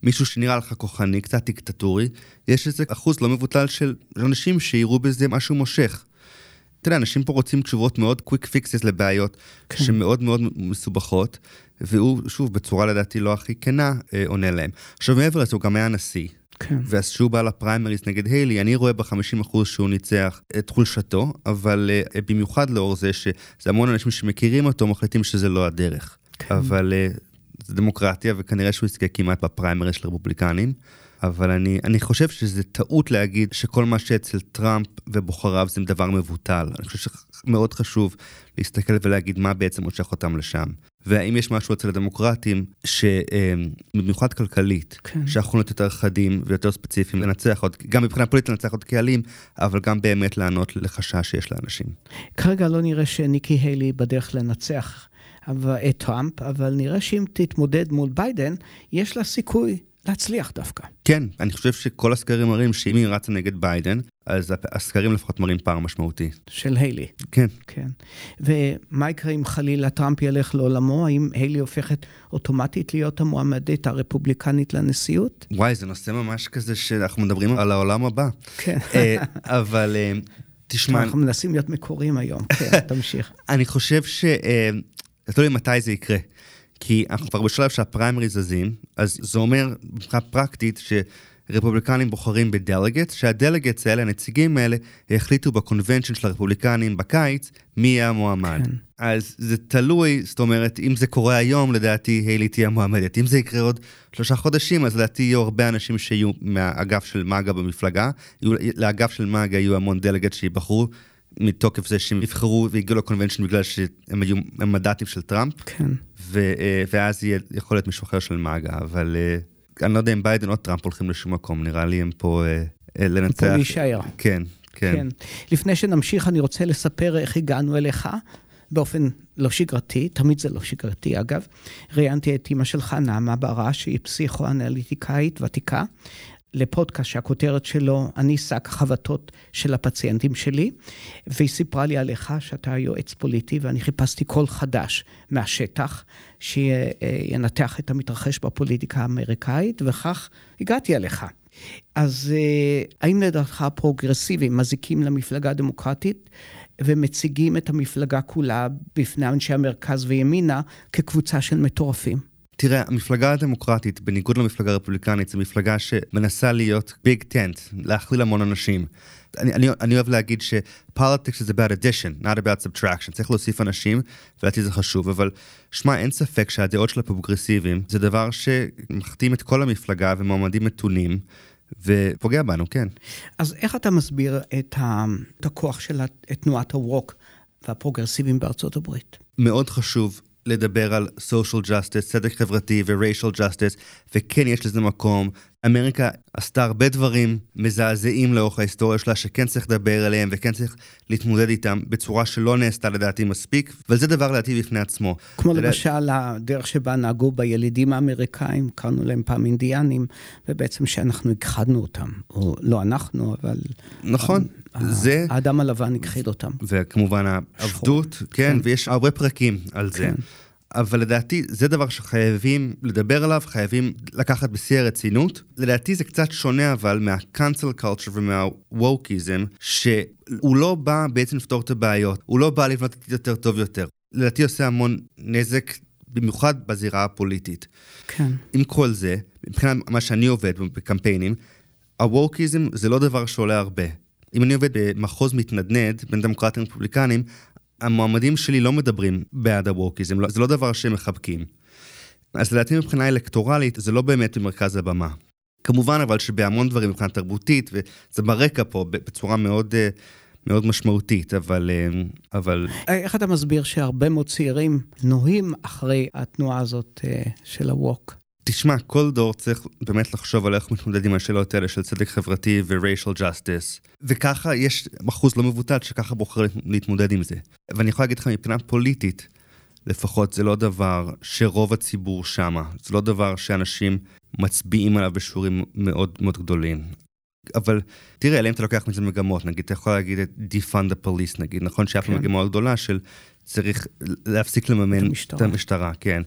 מישהו שנראה לך כוחני, קצת דיקטטורי, יש איזה אחוז לא מבוטל של אנשים שיראו בזה משהו מושך. אתה יודע, אנשים פה רוצים תשובות מאוד קוויק פיקסס לבעיות כן. שמאוד מאוד מסובכות, והוא, שוב, בצורה לדעתי לא הכי כנה, אה, עונה להם. עכשיו, מעבר לזה, הוא גם היה נשיא. כן. ואז שהוא בא לפריימריס נגד היילי, אני רואה ב-50% שהוא ניצח את חולשתו, אבל uh, במיוחד לאור זה שזה המון אנשים שמכירים אותו, מחליטים שזה לא הדרך. כן. אבל uh, זה דמוקרטיה, וכנראה שהוא יזכה כמעט בפריימריס של רפובליקנים. אבל אני, אני חושב שזה טעות להגיד שכל מה שאצל טראמפ ובוחריו זה דבר מבוטל. אני חושב שמאוד חשוב להסתכל ולהגיד מה בעצם מושך אותם לשם. והאם יש משהו אצל הדמוקרטים, שבמיוחד כלכלית, כן. שיכולות יותר חדים ויותר ספציפיים לנצח עוד, גם מבחינה פוליטית לנצח עוד קהלים, אבל גם באמת לענות לחשש שיש לאנשים. כרגע לא נראה שניקי היילי בדרך לנצח את טראמפ, אבל נראה שאם תתמודד מול ביידן, יש לה סיכוי להצליח דווקא. כן, אני חושב שכל הסקרים מראים שאם היא רצה נגד ביידן, אז הסקרים לפחות מראים פער משמעותי. של היילי. כן. כן. ומה יקרה אם חלילה טראמפ ילך לעולמו? האם היילי הופכת אוטומטית להיות המועמדת הרפובליקנית לנשיאות? וואי, זה נושא ממש כזה שאנחנו מדברים על העולם הבא. כן. אה, אבל אה, תשמע... אנחנו מנסים להיות מקוריים היום, כן, תמשיך. אני חושב ש... אה, תלוי מתי זה יקרה. כי אנחנו כבר בשלב שהפריימריז זזים, אז זה אומר מבחינה פרקטית שרפובליקנים בוחרים ב delegates, שה delegates האלה, הנציגים האלה, יחליטו ב convention של הרפובליקנים בקיץ מי יהיה המועמד. כן. אז זה תלוי, זאת אומרת, אם זה קורה היום, לדעתי היילי תהיה המועמדת. אם זה יקרה עוד שלושה חודשים, אז לדעתי יהיו הרבה אנשים שיהיו מהאגף של מאגה במפלגה. לאגף של מאגה יהיו המון delegates שיבחרו. מתוקף זה שהם יבחרו והגיעו ל convention בגלל שהם היו מנדטים של טראמפ. כן. ו, אה, ואז יהיה, יכול להיות מישהו אחר של מאגה, אבל אה, אני לא יודע אם ביידן או טראמפ הולכים לשום מקום, נראה לי הם פה אה, לנצח. פה להישאר. כן, כן, כן. לפני שנמשיך, אני רוצה לספר איך הגענו אליך. באופן לא שגרתי, תמיד זה לא שגרתי אגב. ראיינתי את אימא שלך, נעמה ברש, שהיא פסיכואנליטיקאית ותיקה, לפודקאסט שהכותרת שלו, אני שק החבטות של הפציינטים שלי, והיא סיפרה לי עליך שאתה יועץ פוליטי, ואני חיפשתי קול חדש מהשטח, שינתח את המתרחש בפוליטיקה האמריקאית, וכך הגעתי אליך. אז אה, האם לדעתך הפרוגרסיבים מזיקים למפלגה הדמוקרטית ומציגים את המפלגה כולה בפני אנשי המרכז וימינה כקבוצה של מטורפים? תראה, המפלגה הדמוקרטית, בניגוד למפלגה הרפובליקנית, זו מפלגה שמנסה להיות ביג טנט, להכליל המון אנשים. אני, אני, אני אוהב להגיד ש-politics is about addition, not about subtraction. צריך להוסיף אנשים, ולדעתי זה חשוב, אבל שמע, אין ספק שהדעות של הפרוגרסיבים זה דבר שמחתים את כל המפלגה ומועמדים מתונים. ופוגע בנו, כן. אז איך אתה מסביר את, ה, את הכוח של תנועת הווק והפרוגרסיבים בארצות הברית? מאוד חשוב לדבר על social justice, צדק חברתי ו-racial justice, וכן יש לזה מקום, אמריקה עשתה הרבה דברים מזעזעים לאורך ההיסטוריה שלה, שכן צריך לדבר עליהם וכן צריך להתמודד איתם בצורה שלא נעשתה לדעתי מספיק, וזה דבר לדעתי בפני עצמו. כמו לדע... למשל הדרך שבה נהגו בילידים האמריקאים, קראנו להם פעם אינדיאנים, ובעצם שאנחנו הכחדנו אותם, או לא אנחנו, אבל... נכון. זה... האדם הלבן הכחיד אותם. וכמובן העבדות, כן, כן, ויש הרבה פרקים על זה. אבל לדעתי זה דבר שחייבים לדבר עליו, חייבים לקחת בשיא הרצינות. לדעתי זה קצת שונה אבל מה-cancel culture ומה-wokeism, שהוא לא בא בעצם לפתור את הבעיות, הוא לא בא לבנות את יותר טוב יותר. לדעתי עושה המון נזק, במיוחד בזירה הפוליטית. כן. עם כל זה, מבחינת מה שאני עובד בקמפיינים, ה-wokeism זה לא דבר שעולה הרבה. אם אני עובד במחוז מתנדנד בין דמוקרטים ורפובליקנים, המועמדים שלי לא מדברים בעד הווקיזם, לא, זה לא דבר שהם מחבקים. אז לדעתי מבחינה אלקטורלית זה לא באמת במרכז הבמה. כמובן אבל שבהמון דברים מבחינה תרבותית, וזה ברקע פה בצורה מאוד, אה, מאוד משמעותית, אבל, אה, אבל... איך אתה מסביר שהרבה מאוד צעירים נוהים אחרי התנועה הזאת אה, של הווק? תשמע, כל דור צריך באמת לחשוב על איך מתמודד עם השאלות האלה של צדק חברתי ו-racial justice. וככה יש אחוז לא מבוטל שככה בוחר להתמודד עם זה. ואני יכול להגיד לך מבחינה פוליטית, לפחות זה לא דבר שרוב הציבור שמה. זה לא דבר שאנשים מצביעים עליו בשיעורים מאוד מאוד גדולים. אבל תראה, אלא אם אתה לוקח מזה מגמות, נגיד, אתה יכול להגיד את defund the police, נגיד, נכון שהיה פה כן. מגמה מאוד גדולה של צריך להפסיק לממן המשטרה, את המשטרה כן.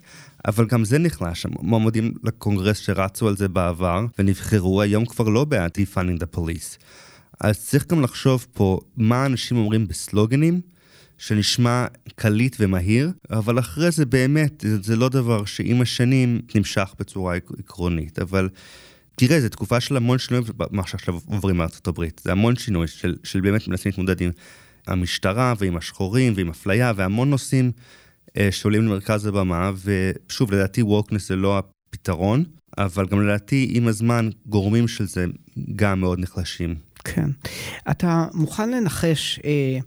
אבל גם זה נחלש, מועמדים לקונגרס שרצו על זה בעבר ונבחרו, היום כבר לא בעד defunding the police. אז צריך גם לחשוב פה מה אנשים אומרים בסלוגנים, שנשמע קליט ומהיר, אבל אחרי זה באמת, זה, זה לא דבר שעם השנים נמשך בצורה עקרונית, אבל... תראה, זו תקופה של המון שינויים, מה שעכשיו עוברים מארצות הברית. זה המון שינוי של, של באמת מנסים להתמודד עם המשטרה ועם השחורים ועם אפליה והמון נושאים אה, שעולים למרכז הבמה, ושוב, לדעתי ווקנס זה לא הפתרון, אבל גם לדעתי עם הזמן גורמים של זה גם מאוד נחלשים. כן. אתה מוכן לנחש אה,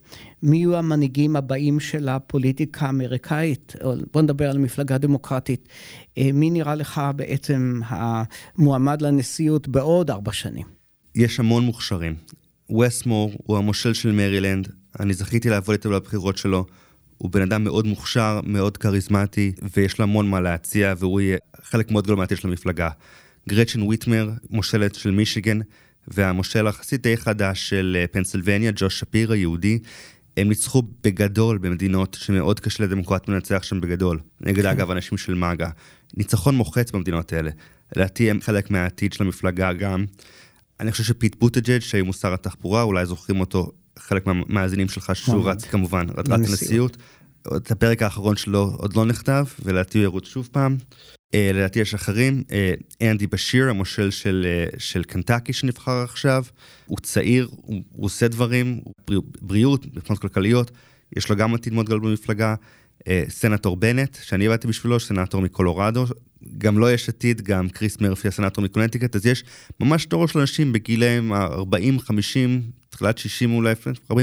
מי יהיו המנהיגים הבאים של הפוליטיקה האמריקאית? בוא נדבר על מפלגה דמוקרטית. אה, מי נראה לך בעצם המועמד לנשיאות בעוד ארבע שנים? יש המון מוכשרים. וסמור הוא המושל של מרילנד, אני זכיתי לעבוד איתו לבחירות שלו. הוא בן אדם מאוד מוכשר, מאוד כריזמטי, ויש לו המון מה להציע, והוא יהיה חלק מאוד גדול מהעתיד של המפלגה. גרצ'ן ויטמר, מושלת של מישיגן, והמושל היחסית די חדש של אה, פנסילבניה, ג'וש שפירא, יהודי, הם ניצחו בגדול במדינות שמאוד קשה לדמוקרטים לנצח שם בגדול. נגד כן. אגב אנשים של מגה. ניצחון מוחץ במדינות האלה. לדעתי הם חלק מהעתיד של המפלגה גם. אני חושב שפיט בוטג'אג' שהיום הוא שר התחבורה, אולי זוכרים אותו חלק מהמאזינים שלך שהוא רץ כמובן, רץ לנשיאות. את הפרק האחרון שלו עוד לא נכתב, ולדעתי הוא ירוץ שוב פעם. Uh, לדעתי יש אחרים, uh, אנדי בשיר, המושל של, uh, של קנטקי שנבחר עכשיו, הוא צעיר, הוא, הוא עושה דברים, בריא, בריאות, מבחינות כלכליות, יש לו גם עתיד מאוד גדול במפלגה. Uh, סנטור בנט, שאני עבדתי בשבילו, סנטור מקולורדו, גם לא יש עתיד, גם קריס מרפי הסנטור מקונטיקט, אז יש ממש דור של אנשים בגילאים ה-40, 50, תחילת 60 אולי, 40-50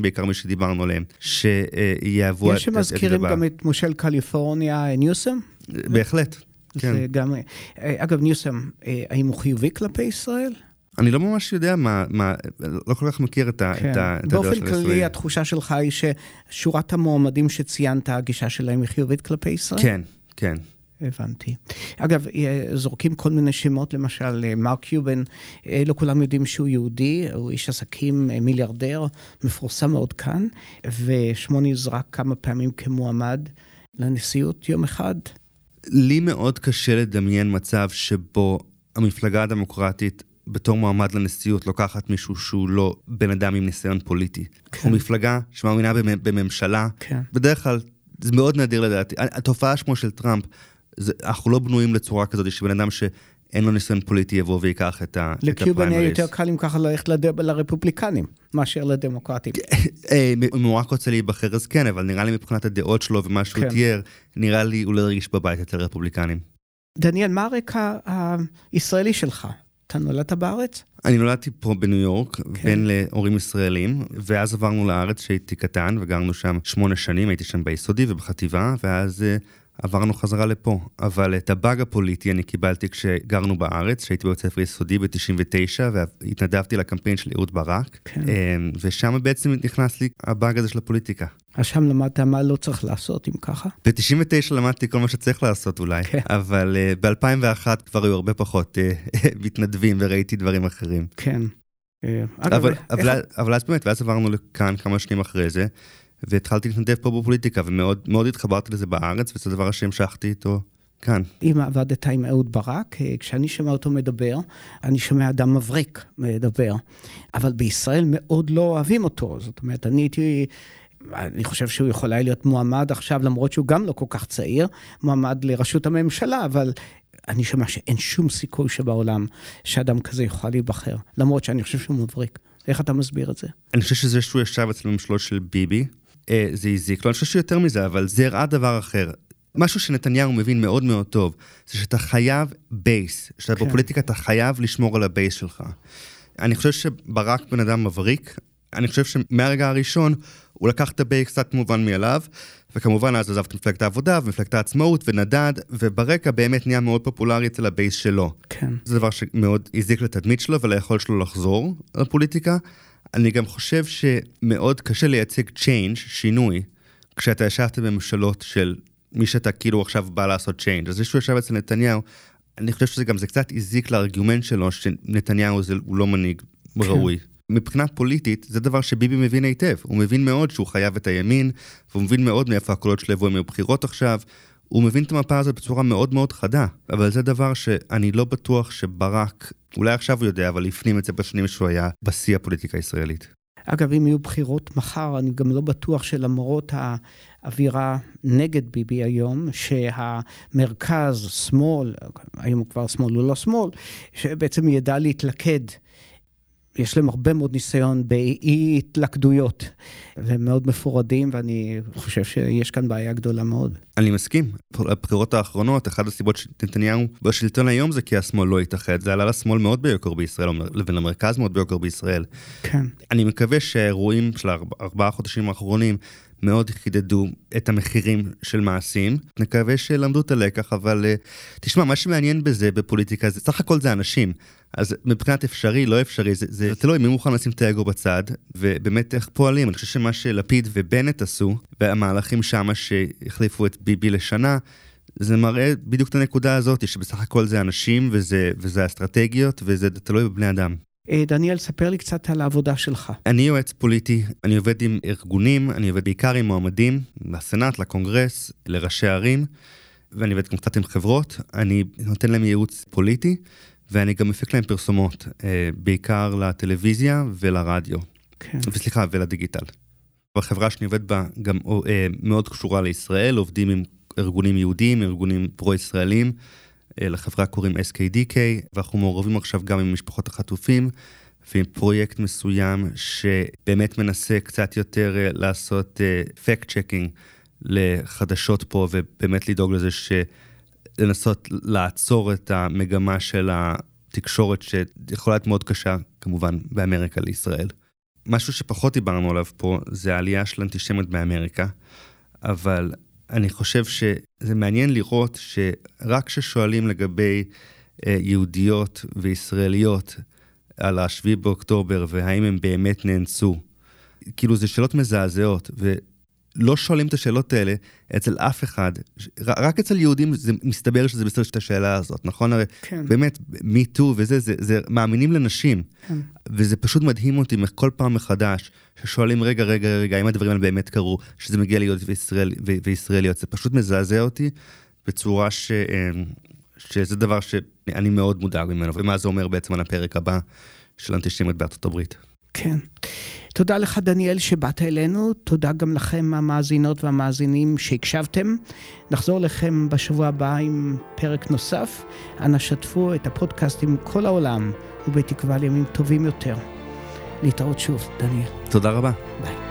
בעיקר מי שדיברנו עליהם, שיהוו... יש שמזכירים גם את מושל קליפורניה ניוסם? בהחלט, כן. גם, אגב, ניוסם, האם הוא חיובי כלפי ישראל? אני לא ממש יודע מה, מה לא כל כך מכיר את, כן. את, את הדעה של ישראל. באופן כללי, התחושה שלך היא ששורת המועמדים שציינת, הגישה שלהם היא חיובית כלפי ישראל? כן, כן. הבנתי. אגב, אה, זורקים כל מיני שמות, למשל, אה, מרק קיובן, אה, לא כולם יודעים שהוא יהודי, הוא איש עסקים מיליארדר, מפורסם מאוד כאן, ושמו נזרק כמה פעמים כמועמד לנשיאות יום אחד. לי מאוד קשה לדמיין מצב שבו המפלגה הדמוקרטית בתור מועמד לנשיאות לוקחת מישהו שהוא לא בן אדם עם ניסיון פוליטי. כן. הוא מפלגה שמאמינה בממשלה. כן. בדרך כלל, זה מאוד נדיר לדעתי. התופעה שמו של טראמפ, זה, אנחנו לא בנויים לצורה כזאת שבן אדם שאין לו ניסיון פוליטי יבוא ויקח את הפריימריז. לקיובן יהיה יותר קל אם ככה ללכת לד... לרפובליקנים מאשר לדמוקרטים. אה, אם הוא רק רוצה להיבחר אז כן, אבל נראה לי מבחינת הדעות שלו ומה שהוא כן. תיאר, נראה לי הוא לא ירגיש בבית אצל רפובליקנים. דניאל, מה הרקע הישראלי שלך? אתה נולדת בארץ? אני נולדתי פה בניו יורק, כן. בן להורים ישראלים, ואז עברנו לארץ כשהייתי קטן, וגרנו שם שמונה שנים, הייתי שם ביסודי ובחטיבה, ואז עברנו חזרה לפה. אבל את הבאג הפוליטי אני קיבלתי כשגרנו בארץ, שהייתי בבית ספר יסודי ב-99, והתנדבתי לקמפיין של אהוד ברק, כן. אמ, ושם בעצם נכנס לי הבאג הזה של הפוליטיקה. אז שם למדת מה לא צריך לעשות, אם ככה? ב-99 למדתי כל מה שצריך לעשות אולי, כן. אבל uh, ב-2001 כבר היו הרבה פחות uh, מתנדבים וראיתי דברים אחרים. כן. אגב, אבל, איך... אבל, אבל אז באמת, ואז עברנו לכאן כמה שנים אחרי זה, והתחלתי להתנדב פה בפוליטיקה, ומאוד התחברתי לזה בארץ, וזה דבר שהמשכתי איתו כאן. אם עבדת עם אהוד ברק, אה, כשאני שומע אותו מדבר, אני שומע אדם מבריק מדבר. אבל בישראל מאוד לא אוהבים אותו. זאת אומרת, אני הייתי... אני חושב שהוא יכול היה להיות מועמד עכשיו, למרות שהוא גם לא כל כך צעיר, מועמד לראשות הממשלה, אבל אני שומע שאין שום סיכוי שבעולם שאדם כזה יוכל להיבחר, למרות שאני חושב שהוא מבריק. איך אתה מסביר את זה? אני חושב שזה שהוא ישב אצל הממשלות של ביבי, זה הזיק לו, אני חושב שיותר מזה, אבל זה הראה דבר אחר. משהו שנתניהו מבין מאוד מאוד טוב, זה שאתה חייב base, שאתה כן. בפוליטיקה אתה חייב לשמור על ה base שלך. אני חושב שברק בן אדם מבריק, אני חושב שמהרגע הראשון הוא לקח את ה base קצת מובן מאליו, וכמובן אז עזב את מפלגת העבודה ומפלגת העצמאות ונדד, וברק באמת נהיה מאוד פופולרי אצל ה base שלו. כן. זה דבר שמאוד הזיק לתדמית שלו וליכולת שלו לחזור לפוליטיקה. אני גם חושב שמאוד קשה לייצג change, שינוי, כשאתה ישבת בממשלות של מי שאתה כאילו עכשיו בא לעשות change. אז זה שהוא ישב אצל נתניהו, אני חושב שזה גם, זה קצת הזיק לארגומנט שלו, שנתניהו זה, הוא לא מנהיג כן. ראוי. מבחינה פוליטית, זה דבר שביבי מבין היטב. הוא מבין מאוד שהוא חייב את הימין, והוא מבין מאוד מאיפה הקולות שלו יבואו בבחירות עכשיו. הוא מבין את המפה הזאת בצורה מאוד מאוד חדה, אבל זה דבר שאני לא בטוח שברק, אולי עכשיו הוא יודע, אבל הפנים את זה בשנים שהוא היה בשיא הפוליטיקה הישראלית. אגב, אם יהיו בחירות מחר, אני גם לא בטוח שלמרות האווירה נגד ביבי היום, שהמרכז, שמאל, היום הוא כבר שמאל, הוא לא שמאל, שבעצם ידע להתלכד יש להם הרבה מאוד ניסיון באי התלכדויות, והם מאוד מפורדים, ואני חושב שיש כאן בעיה גדולה מאוד. אני מסכים. הבחירות האחרונות, אחת הסיבות שנתניהו בשלטון היום זה כי השמאל לא התאחד. זה עלה לשמאל מאוד ביוקר בישראל, לבין המרכז מאוד ביוקר בישראל. כן. אני מקווה שהאירועים של הארבעה חודשים האחרונים מאוד חידדו את המחירים של מעשים. נקווה שלמדו את הלקח, אבל uh, תשמע, מה שמעניין בזה, בפוליטיקה, זה סך הכל זה אנשים. אז מבחינת אפשרי, לא אפשרי, זה, זה תלוי מי מוכן לשים את האגו בצד, ובאמת איך פועלים. אני חושב שמה שלפיד ובנט עשו, והמהלכים שמה שהחליפו את ביבי לשנה, זה מראה בדיוק את הנקודה הזאת, שבסך הכל זה אנשים, וזה, וזה אסטרטגיות, וזה תלוי בבני אדם. אה, דניאל, ספר לי קצת על העבודה שלך. אני יועץ פוליטי, אני עובד עם ארגונים, אני עובד בעיקר עם מועמדים, לסנאט, לקונגרס, לראשי ערים, ואני עובד גם קצת עם חברות, אני נותן להם ייעוץ פוליטי, ואני גם מפיק להם פרסומות, אה, בעיקר לטלוויזיה ולרדיו. כן. וסליחה, ולדיגיטל. החברה שאני עובד בה גם אה, מאוד קשורה לישראל, עובדים עם ארגונים יהודיים, ארגונים פרו-ישראלים. אה, לחברה קוראים SKDK, ואנחנו מעורבים עכשיו גם עם משפחות החטופים, ועם פרויקט מסוים שבאמת מנסה קצת יותר אה, לעשות fact uh, checking לחדשות פה, ובאמת לדאוג לזה ש... לנסות לעצור את המגמה של התקשורת שיכולה להיות מאוד קשה, כמובן, באמריקה לישראל. משהו שפחות דיברנו עליו פה זה העלייה של אנטישמיות באמריקה, אבל אני חושב שזה מעניין לראות שרק כששואלים לגבי אה, יהודיות וישראליות על השביעי באוקטובר והאם הם באמת נאנסו, כאילו זה שאלות מזעזעות, ולא שואלים את השאלות האלה אצל אף אחד, רק אצל יהודים זה מסתבר שזה בסדר את השאלה הזאת, נכון? הרי כן. באמת, מי טו וזה, זה, זה מאמינים לנשים. כן. וזה פשוט מדהים אותי כל פעם מחדש, ששואלים, רגע, רגע, רגע, האם הדברים האלה באמת קרו, שזה מגיע ליהודית וישראל, וישראליות, זה פשוט מזעזע אותי בצורה ש... אמ, שזה דבר שאני מאוד מודאג ממנו, ומה זה אומר בעצם על הפרק הבא של אנטישמיות בארצות הברית. כן. תודה לך, דניאל, שבאת אלינו. תודה גם לכם, המאזינות והמאזינים, שהקשבתם. נחזור לכם בשבוע הבא עם פרק נוסף. אנא שתפו את הפודקאסט עם כל העולם, ובתקווה לימים טובים יותר. להתראות שוב, דניאל. תודה רבה. ביי.